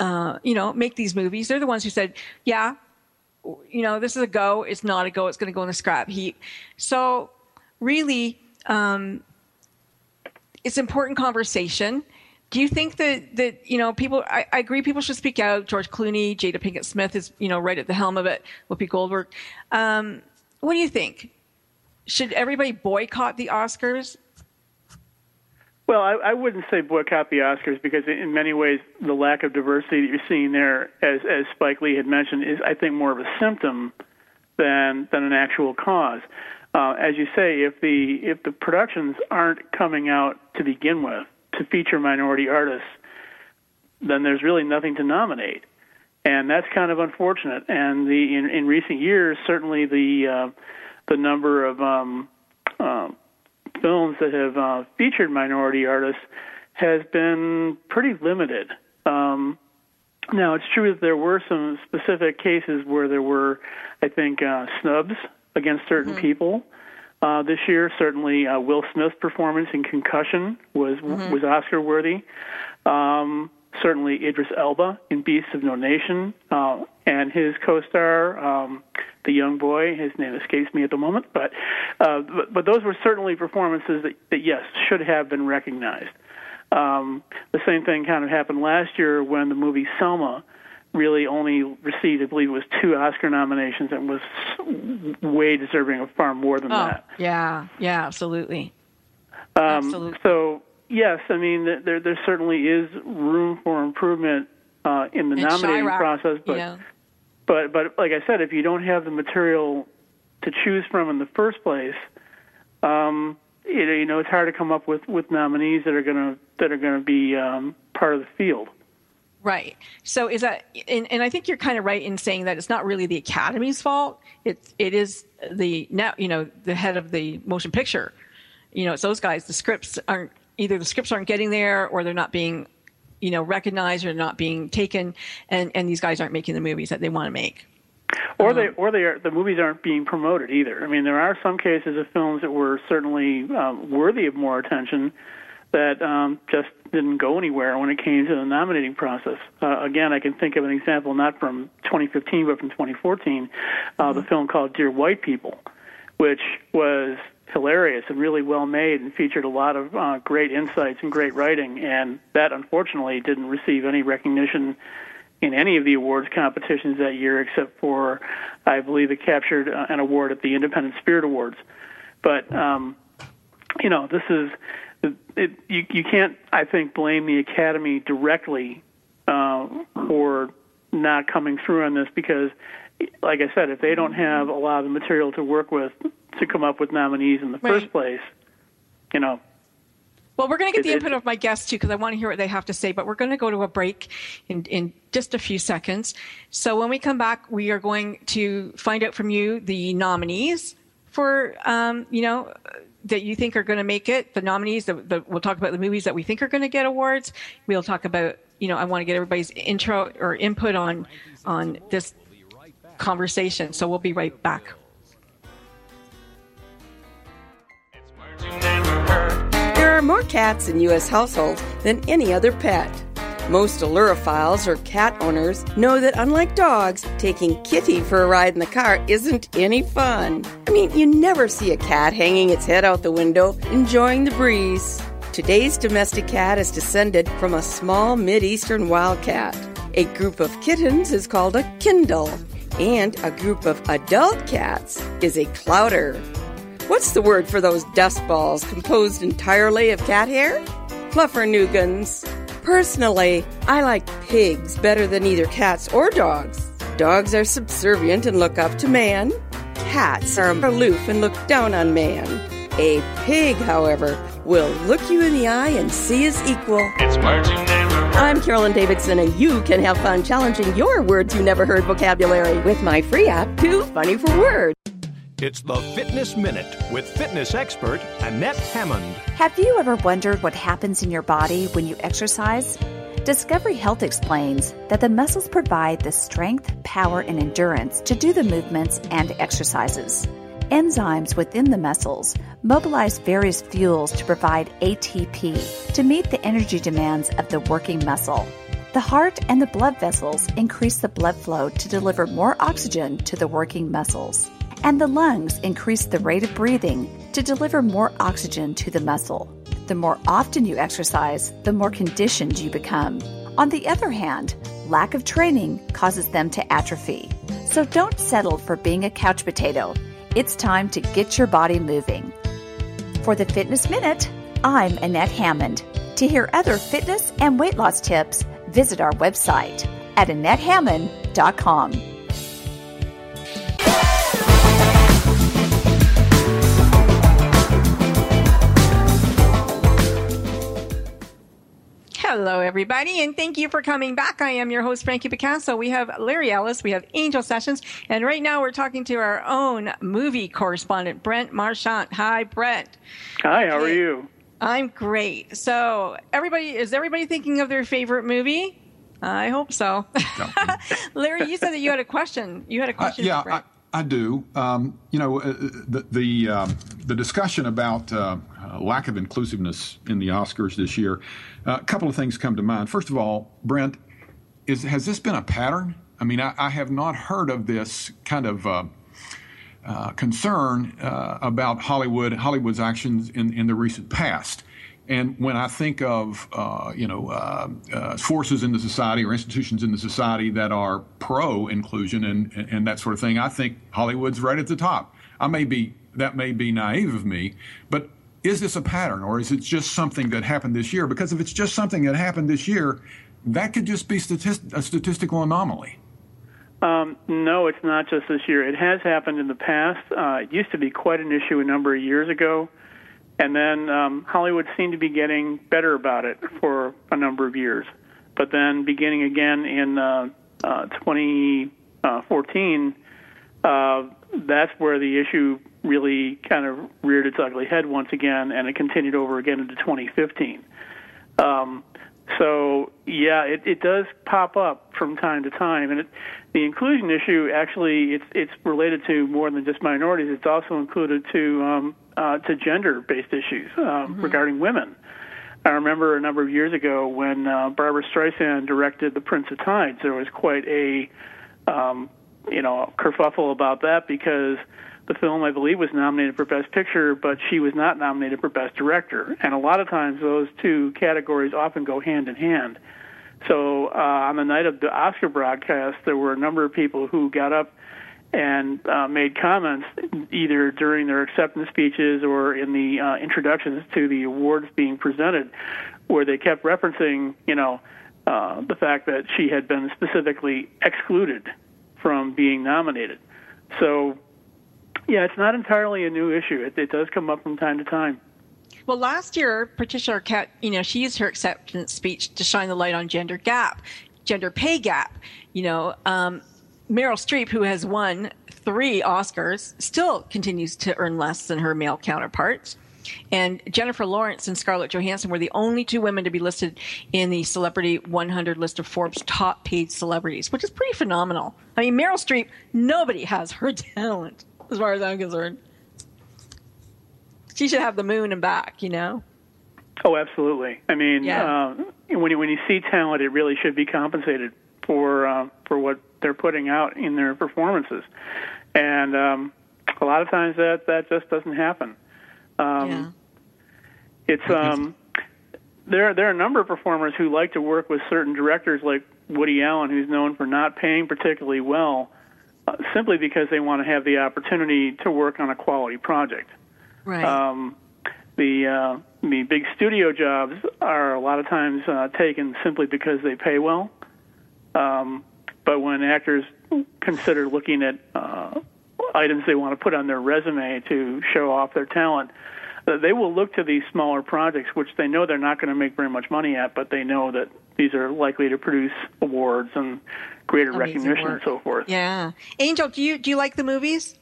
Speaker 2: uh, you know, make these movies. They're the ones who said, yeah, you know, this is a go. It's not a go. It's going to go in the scrap heap. So really, um, it's important conversation. Do you think that that you know people? I, I agree. People should speak out. George Clooney, Jada Pinkett Smith is you know right at the helm of it. Whoopi Goldberg. Um, what do you think? Should everybody boycott the Oscars?
Speaker 9: Well, I, I wouldn't say boycott the Oscars because in many ways the lack of diversity that you're seeing there, as as Spike Lee had mentioned, is I think more of a symptom than than an actual cause. Uh, as you say, if the if the productions aren't coming out to begin with to feature minority artists, then there's really nothing to nominate, and that's kind of unfortunate. And the in, in recent years, certainly the uh, the number of um, uh, films that have uh, featured minority artists has been pretty limited. Um, now, it's true that there were some specific cases where there were, I think, uh, snubs against certain people uh, this year. Certainly, uh, Will Smith's performance in Concussion was was Oscar worthy. Um, certainly, Idris Elba in Beasts of No Nation uh, and his co-star, um, the young boy. His name escapes me at the moment, but uh, but, but those were certainly performances that, that yes should have been recognized. Um, the same thing kind of happened last year when the movie Selma really only received, I believe, it was two Oscar nominations, and was way deserving of far more than
Speaker 2: Oh,
Speaker 9: that.
Speaker 2: yeah, yeah, absolutely.
Speaker 9: Um,
Speaker 2: Absolutely.
Speaker 9: So yes, I mean there there certainly is room for improvement uh, in the
Speaker 2: And
Speaker 9: nominating process, but
Speaker 2: you know.
Speaker 9: but but like I said, if you don't have the material to choose from in the first place, um, you know, you know it's hard to come up with, with nominees that are gonna that are gonna be um, part of the field.
Speaker 2: Right. So is that, and, and I think you're kind of right in saying that it's not really the Academy's fault. It it is the now you know the head of the motion picture. You know, it's those guys. The scripts aren't either the scripts aren't getting there or they're not being, you know, recognized or not being taken, and and these guys aren't making the movies that they want to make.
Speaker 9: Or they, or they are, the movies aren't being promoted either. I mean, there are some cases of films that were certainly um, worthy of more attention that um, just didn't go anywhere when it came to the nominating process. Uh, again, I can think of an example not from 2015 but from 2014, uh, the film called Dear White People, which was hilarious and really well made and featured a lot of uh, great insights and great writing, and that unfortunately didn't receive any recognition in any of the awards competitions that year, except for, I believe, it captured uh, an award at the Independent Spirit Awards. But um, you know, this is it, you. You can't, I think, blame the Academy directly uh, for not coming through on this because, like I said, if they don't have a lot of the material to work with to come up with nominees in the first place, you know,
Speaker 2: Well, we're going to get the input of my guests too, because I want to hear what they have to say. But we're going to go to a break in, in just a few seconds. So when we come back, we are going to find out from you the nominees for, um, you know, that you think are going to make it. The nominees. The, we'll talk about the movies that we think are going to get awards. We'll talk about, you know, I want to get everybody's intro or input on on this conversation. So we'll be right back.
Speaker 10: There are more cats in U.S. households than any other pet. Most ailurophiles or cat owners know that unlike dogs, taking Kitty for a ride in the car isn't any fun. I mean, you never see a cat hanging its head out the window, enjoying the breeze. Today's domestic cat is descended from a small Mid-Eastern wildcat. A group of kittens is called a Kindle, and a group of adult cats is a clowder. What's the word for those dust balls composed entirely of cat hair? Fluffernuggins. Personally, I like pigs better than either cats or dogs. Dogs are subservient and look up to man. Cats are aloof and look down on man. A pig, however, will look you in the eye and see as equal. I'm Carolyn Davidson, and you can have fun challenging your words you never heard vocabulary with my free app, Too Funny for Words.
Speaker 5: It's the Fitness Minute with fitness expert Annette Hammond.
Speaker 6: Have you ever wondered what happens in your body when you exercise? Discovery Health explains that the muscles provide the strength, power, and endurance to do the movements and exercises. Enzymes within the muscles mobilize various fuels to provide ATP to meet the energy demands of the working muscle. The heart and the blood vessels increase the blood flow to deliver more oxygen to the working muscles. And the lungs increase the rate of breathing to deliver more oxygen to the muscle. The more often you exercise, the more conditioned you become. On the other hand, lack of training causes them to atrophy. So don't settle for being a couch potato. It's time to get your body moving. For the Fitness Minute, I'm Annette Hammond. To hear other fitness and weight loss tips, visit our website at AnnetteHammond.com.
Speaker 2: Hello, everybody, and thank you for coming back. I am your host, Frankie Picasso. We have Larry Ellis, we have Angel Sessions, and right now we're talking to our own movie correspondent, Brent Marchant. Hi, Brent.
Speaker 9: hi, how are you?
Speaker 2: I'm great. So, everybody, is everybody thinking of their favorite movie? I hope so. Larry, you said that you had a question. You had a
Speaker 3: Uh,
Speaker 2: question.
Speaker 3: yeah,
Speaker 2: for Brent.
Speaker 3: I, do. Um, you know, uh, the the, um, the discussion about uh, uh, lack of inclusiveness in the Oscars this year. Uh, a couple of things come to mind. First of all, Brent, is has this been a pattern? I mean, I, I have not heard of this kind of. Uh, uh, concern uh, about Hollywood, Hollywood's actions in, in the recent past. And when I think of uh, you know uh, uh, forces in the society or institutions in the society that are pro inclusion and, and that sort of thing, I think Hollywood's right at the top. I may be that may be naive of me, but is this a pattern or is it just something that happened this year? Because if it's just something that happened this year, that could just be statist- a statistical anomaly.
Speaker 9: Um, no, it's not just this year. It has happened in the past. Uh, it used to be quite an issue a number of years ago, and then um, Hollywood seemed to be getting better about it for a number of years. But then, beginning again in uh, uh, 2014, uh, that's where the issue really kind of reared its ugly head once again, and it continued over again into 2015. Um, so yeah, it, it does pop up from time to time, and it, the inclusion issue actually it's it's related to more than just minorities. It's also included to um, uh, to gender-based issues um,
Speaker 11: Mm-hmm.
Speaker 9: regarding women. I remember a number of years ago when uh, Barbra Streisand directed The Prince of Tides. There was quite a um, you know kerfuffle about that because the film, I believe, was nominated for Best Picture, but she was not nominated for Best Director. And a lot of times, those two categories often go hand in hand. So uh, on the night of the Oscar broadcast, there were a number of people who got up and uh, made comments either during their acceptance speeches or in the uh, introductions to the awards being presented, where they kept referencing, you know, uh, the fact that she had been specifically excluded from being nominated. So, yeah, it's not entirely a new issue. It, it does come up from time to time.
Speaker 2: Well, last year, Patricia Arquette, you know, she used her acceptance speech to shine the light on gender gap, gender pay gap. You know, um, Meryl Streep, who has won three Oscars, still continues to earn less than her male counterparts. And Jennifer Lawrence and Scarlett Johansson were the only two women to be listed in the Celebrity 100 list of Forbes top paid celebrities, which is pretty phenomenal. I mean, Meryl Streep, nobody has her talent, as far as I'm concerned. She should have the moon and back, you know?
Speaker 9: Oh, absolutely. I mean,
Speaker 2: Yeah.
Speaker 9: uh, when you when you see talent, it really should be compensated for uh, for what they're putting out in their performances, and um, a lot of times that that just doesn't happen. Um, It's um, there there are a number of performers who like to work with certain directors, like Woody Allen, who's known for not paying particularly well, uh, simply because they want to have the opportunity to work on a quality project.
Speaker 2: Right.
Speaker 9: Um, the uh, the big studio jobs are a lot of times uh, taken simply because they pay well. Um, but when actors consider looking at uh, items they want to put on their resume to show off their talent, uh, they will look to these smaller projects, which they know they're not going to make very much money at, but they know that these are likely to produce awards and greater
Speaker 2: Amazing
Speaker 9: recognition
Speaker 2: work.
Speaker 9: and so forth.
Speaker 2: Yeah. Angel, do you do you like the movies?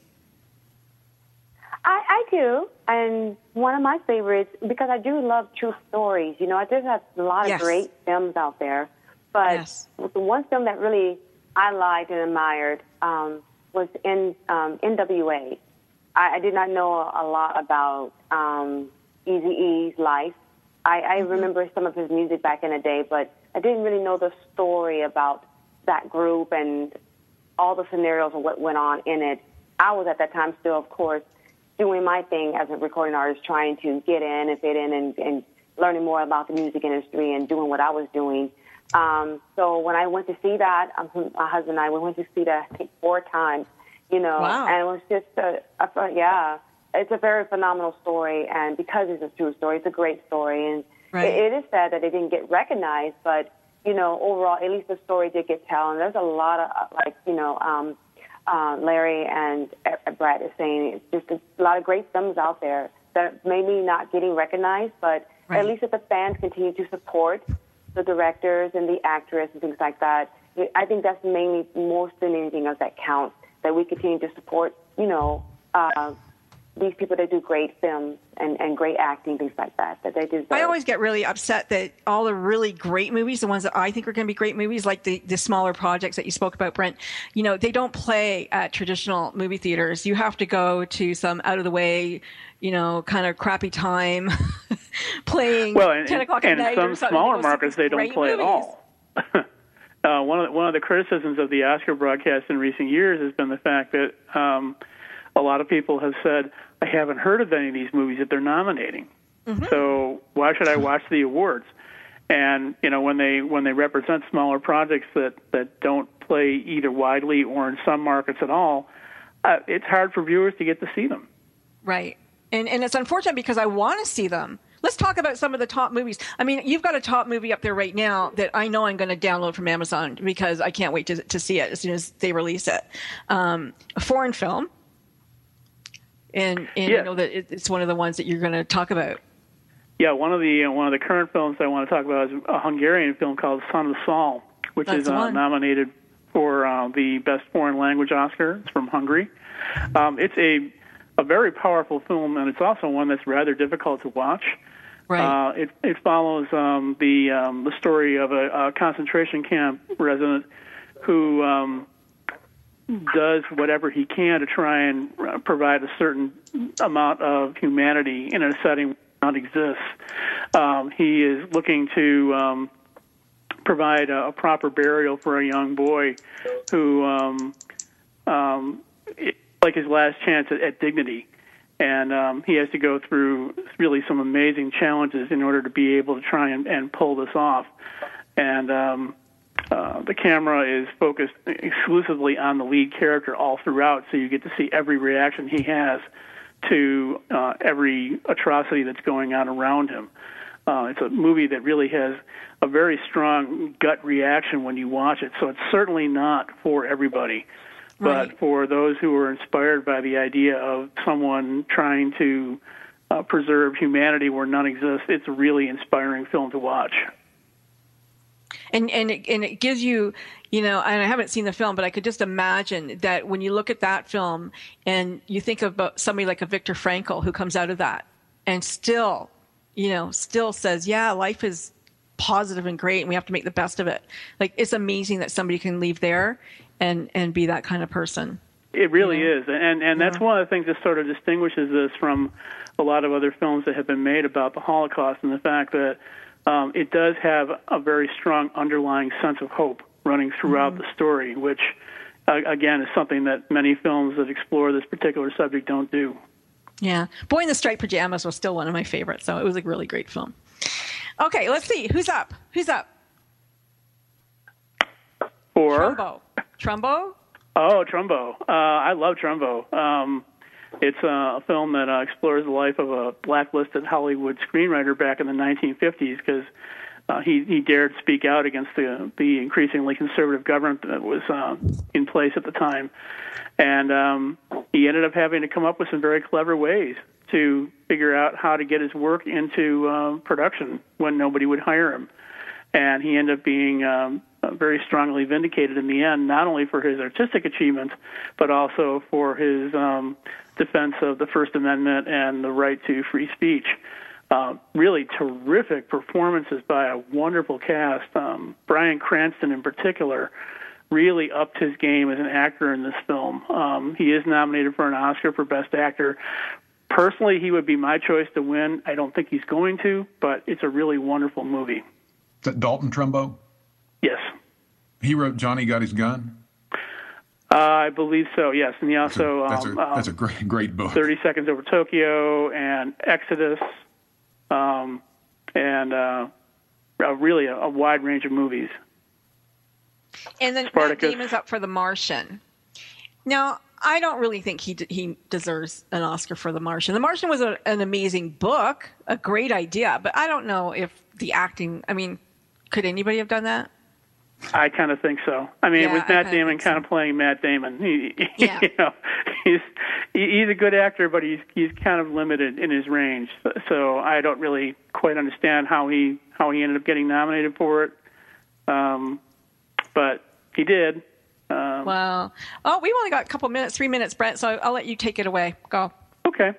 Speaker 7: I, I do, and one of my favorites because I do love true stories. You know, I just have a lot of
Speaker 2: Yes.
Speaker 7: great films out there, but the one film that really I liked and admired um, was in um, NWA. I, I did not know a lot about um, Eazy-E's life. I, I remember some of his music back in the day, but I didn't really know the story about that group and all the scenarios of what went on in it. I was at that time still, of course, doing my thing as a recording artist, trying to get in and fit in and, and learning more about the music industry and doing what I was doing. Um, so when I went to see that, um, my husband and I, we went to see that I think four times, you know,
Speaker 2: Wow.
Speaker 7: and it was just a, a, yeah, it's a very phenomenal story. And because it's a true story, it's a great story. And
Speaker 2: Right.
Speaker 7: it, it is sad that it didn't get recognized, but, you know, overall, at least the story did get told. And there's a lot of, uh, like, you know, um, uh, Larry and uh, Brad is saying, it's just a lot of great films out there that maybe not getting recognized, but
Speaker 2: Right.
Speaker 7: at least if the fans continue to support the directors and the actress and things like that, I think that's mainly most than anything else that counts. That we continue to support, you know, uh, these people that do great films and, and great acting, things like that. That they deserve.
Speaker 2: I always get really upset that all the really great movies, the ones that I think are going to be great movies, like the, the smaller projects that you spoke about, Brent, you know, they don't play at traditional movie theaters. You have to go to some out of the way, you know, kind of crappy time playing
Speaker 9: well, and,
Speaker 2: 10 o'clock
Speaker 9: and
Speaker 2: at night.
Speaker 9: some smaller
Speaker 2: to go see
Speaker 9: markets they don't play
Speaker 2: movies.
Speaker 9: at all. uh, one of the, one of the criticisms of the Oscar broadcast in recent years has been the fact that um, a lot of people have said, "I haven't heard of any of these movies that they're nominating." So why should I watch the awards? And you know when they when they represent smaller projects that that don't play either widely or in some markets at all, uh, it's hard for viewers to get to see them.
Speaker 2: Right. And and it's unfortunate because I want to see them. Let's talk about some of the top movies. I mean, you've got a top movie up there right now that I know I'm going to download from Amazon because I can't wait to, to see it as soon as they release it. Um, a foreign film. And, and
Speaker 9: Yeah.
Speaker 2: I know that it's one of the ones that you're going to talk about.
Speaker 9: Yeah, one of the uh, one of the current films I want to talk about is a Hungarian film called Son of Saul, which
Speaker 2: That's
Speaker 9: is uh, nominated for uh, the Best Foreign Language Oscar. It's from Hungary. Um, it's a a very powerful film, and it's also one that's rather difficult to watch.
Speaker 2: Right.
Speaker 9: Uh, it it follows um, the um, the story of a, a concentration camp resident who um, does whatever he can to try and uh, provide a certain amount of humanity in a setting that exists. Um, he is looking to um, provide a, a proper burial for a young boy who, um, um, it, like his last chance at, at dignity. And um, he has to go through really some amazing challenges in order to be able to try and, and pull this off. And um, uh, the camera is focused exclusively on the lead character all throughout, so you get to see every reaction he has to uh, every atrocity that's going on around him. Uh, it's a movie that really has a very strong gut reaction when you watch it, so it's certainly not for everybody. But
Speaker 2: Right.
Speaker 9: for those who are inspired by the idea of someone trying to uh, preserve humanity where none exists, it's a really inspiring film to watch.
Speaker 2: And and it, and it gives you you know and i haven't seen the film but i could just imagine that when you look at that film and you think about somebody like a Viktor Frankl who comes out of that and still you know still says yeah life is positive and great and we have to make the best of it. Like it's amazing that somebody can leave there and and be that kind of person.
Speaker 9: It really is, and and that's one of the things that sort of distinguishes this from a lot of other films that have been made about the Holocaust, and the fact that um, it does have a very strong underlying sense of hope running throughout the story, which uh, again is something that many films that explore this particular subject don't do.
Speaker 2: yeah. Boy in the striped pajamas was still one of my favorites so it was a really great film. Okay let's see. Who's up? Who's up?
Speaker 9: Or
Speaker 2: trumbo. Trumbo?
Speaker 9: Oh, Trumbo. Uh, I love Trumbo. Um, it's a film that uh, explores the life of a blacklisted Hollywood screenwriter back in the 1950s because uh, he he dared speak out against the the increasingly conservative government that was uh, in place at the time, and um, he ended up having to come up with some very clever ways to figure out how to get his work into uh, production when nobody would hire him. And he ended up being um, uh, very strongly vindicated in the end, not only for his artistic achievements, but also for his um, defense of the First Amendment and the right to free speech. Uh, really terrific performances by a wonderful cast. Um, Bryan Cranston, in particular, really upped his game as an actor in this film. Um, he is nominated for an Oscar for Best Actor. Personally, he would be my choice to win. I don't think he's going to, but it's a really wonderful movie.
Speaker 3: Dalton Trumbo?
Speaker 9: Yes.
Speaker 3: He wrote Johnny Got His Gun.
Speaker 9: Uh, I believe so. Yes, and he also
Speaker 3: That's a,
Speaker 9: um,
Speaker 3: that's a
Speaker 9: um,
Speaker 3: great great book.
Speaker 9: Thirty Seconds Over Tokyo and Exodus, um, and uh, really a, a wide range of movies.
Speaker 2: And then Matt
Speaker 9: Spartacus.
Speaker 2: Damon's up for The Martian. Now, I don't really think he d- he deserves an Oscar for The Martian. The Martian was a, an amazing book, a great idea, but I don't know if the acting. I mean, could anybody have done that?
Speaker 9: I kind of think so. I mean,
Speaker 2: Yeah,
Speaker 9: with Matt Damon kind of playing Matt Damon, he,
Speaker 2: Yeah.
Speaker 9: you know, he's he's a good actor, but he's he's kind of limited in his range. So I don't really quite understand how he how he ended up getting nominated for it. Um, but he did. Um,
Speaker 2: Wow. Oh, we've only got a couple minutes, three minutes, Brent. So I'll let you take it away. Go.
Speaker 9: Okay.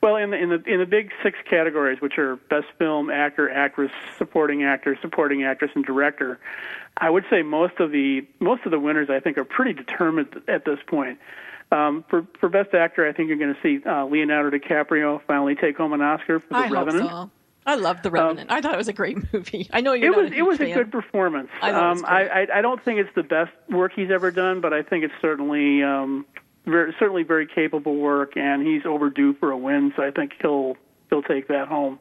Speaker 9: Well, in the in the in the big six categories, which are best film, actor, actress, supporting actor, supporting actress, and director, I would say most of the most of the winners I think are pretty determined at this point. Um, for for best actor, I think you're going to see uh, Leonardo DiCaprio finally take home an Oscar for The
Speaker 2: I hope
Speaker 9: Revenant.
Speaker 2: so. I love The Revenant. I thought it was a great movie. I know you're
Speaker 9: It was
Speaker 2: a
Speaker 9: it was
Speaker 2: huge
Speaker 9: a good performance.
Speaker 2: I thought it was
Speaker 9: um, I, I I don't think it's the best work he's ever done, but I think it's certainly um, very, certainly very capable work, and he's overdue for a win. So I think he'll she'll take that home.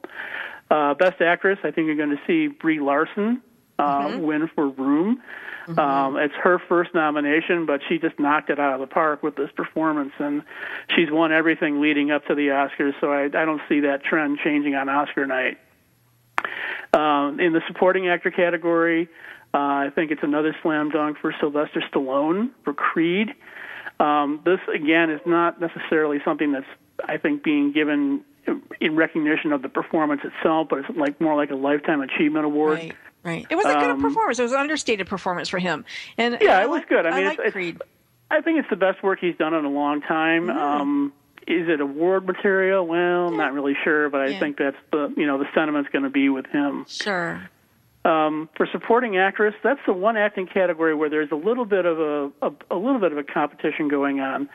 Speaker 9: Uh, Best Actress, I think you're going to see Brie Larson uh, win for Room. Um, it's her first nomination, but she just knocked it out of the park with this performance, and she's won everything leading up to the Oscars. So I, I don't see that trend changing on Oscar night. Um, in the supporting actor category, uh, I think it's another slam dunk for Sylvester Stallone for Creed. Um, this again is not necessarily something that's I think being given in recognition of the performance itself, but it's like more like a lifetime achievement award.
Speaker 2: Right, right. It was a good
Speaker 9: Um,
Speaker 2: performance. It was an understated performance for him. And
Speaker 9: Yeah,
Speaker 2: and
Speaker 9: it was good. I mean,
Speaker 2: like
Speaker 9: it's, it's, I think it's the best work he's done in a long time. Um, is it award material? Well, not really sure, but I
Speaker 2: Yeah.
Speaker 9: think that's the you know the sentiment's going to be with him.
Speaker 2: Sure.
Speaker 9: Um, for supporting actress, that's the one acting category where there's a little bit of a, a, a little bit of a competition going on.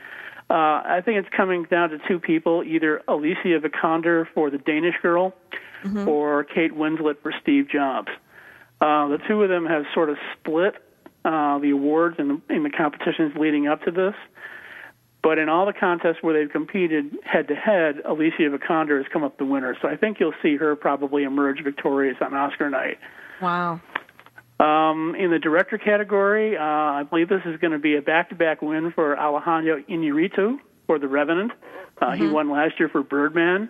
Speaker 9: Uh, I think it's coming down to two people: either Alicia Vikander for The Danish Girl, or Kate Winslet for Steve Jobs. Uh, the two of them have sort of split uh, the awards in the, in the competitions leading up to this. But in all the contests where they've competed head to head, Alicia Vikander has come up the winner. So I think you'll see her probably emerge victorious on Oscar night.
Speaker 2: Wow.
Speaker 9: Um, in the director category, uh, I believe this is going to be a back-to-back win for Alejandro Inarritu for The Revenant. Uh, He won last year for Birdman.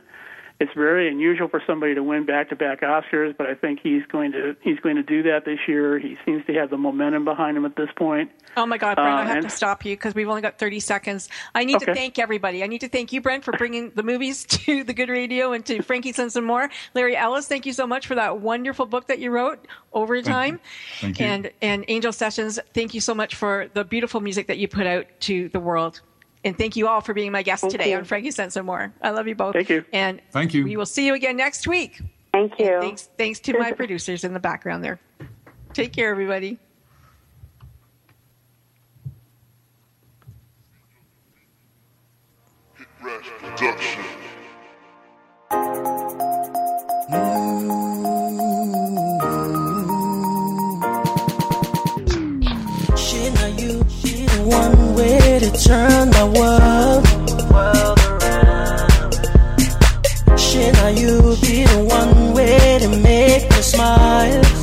Speaker 9: It's very unusual for somebody to win back-to-back Oscars, but I think he's going to he's going to do that this year. He seems to have the momentum behind him at this point.
Speaker 2: Oh my God, Brent,
Speaker 9: Uh,
Speaker 2: I have
Speaker 9: and-
Speaker 2: to stop you because we've only got 30 seconds. I need to thank everybody. I need to thank you, Brent, for bringing the movies to the Good Radio and to Frankie Sense and more. Larry Ellis, thank you so much for that wonderful book that you wrote, Overtime.
Speaker 3: Thank you.
Speaker 2: And, and Angel Sessions, thank you so much for the beautiful music that you put out to the world. And thank you all for being my guest today
Speaker 9: you.
Speaker 2: on Frankie Sense and more. I love you both.
Speaker 9: Thank you.
Speaker 2: And
Speaker 3: Thank you.
Speaker 2: we will see you again next week.
Speaker 7: Thank you.
Speaker 2: Thanks, thanks to my producers in the background there. Take care, everybody.
Speaker 12: Rash Production.
Speaker 11: She know you, she the one way to turn my world, world around. Shit, now you be the one way to make me smile.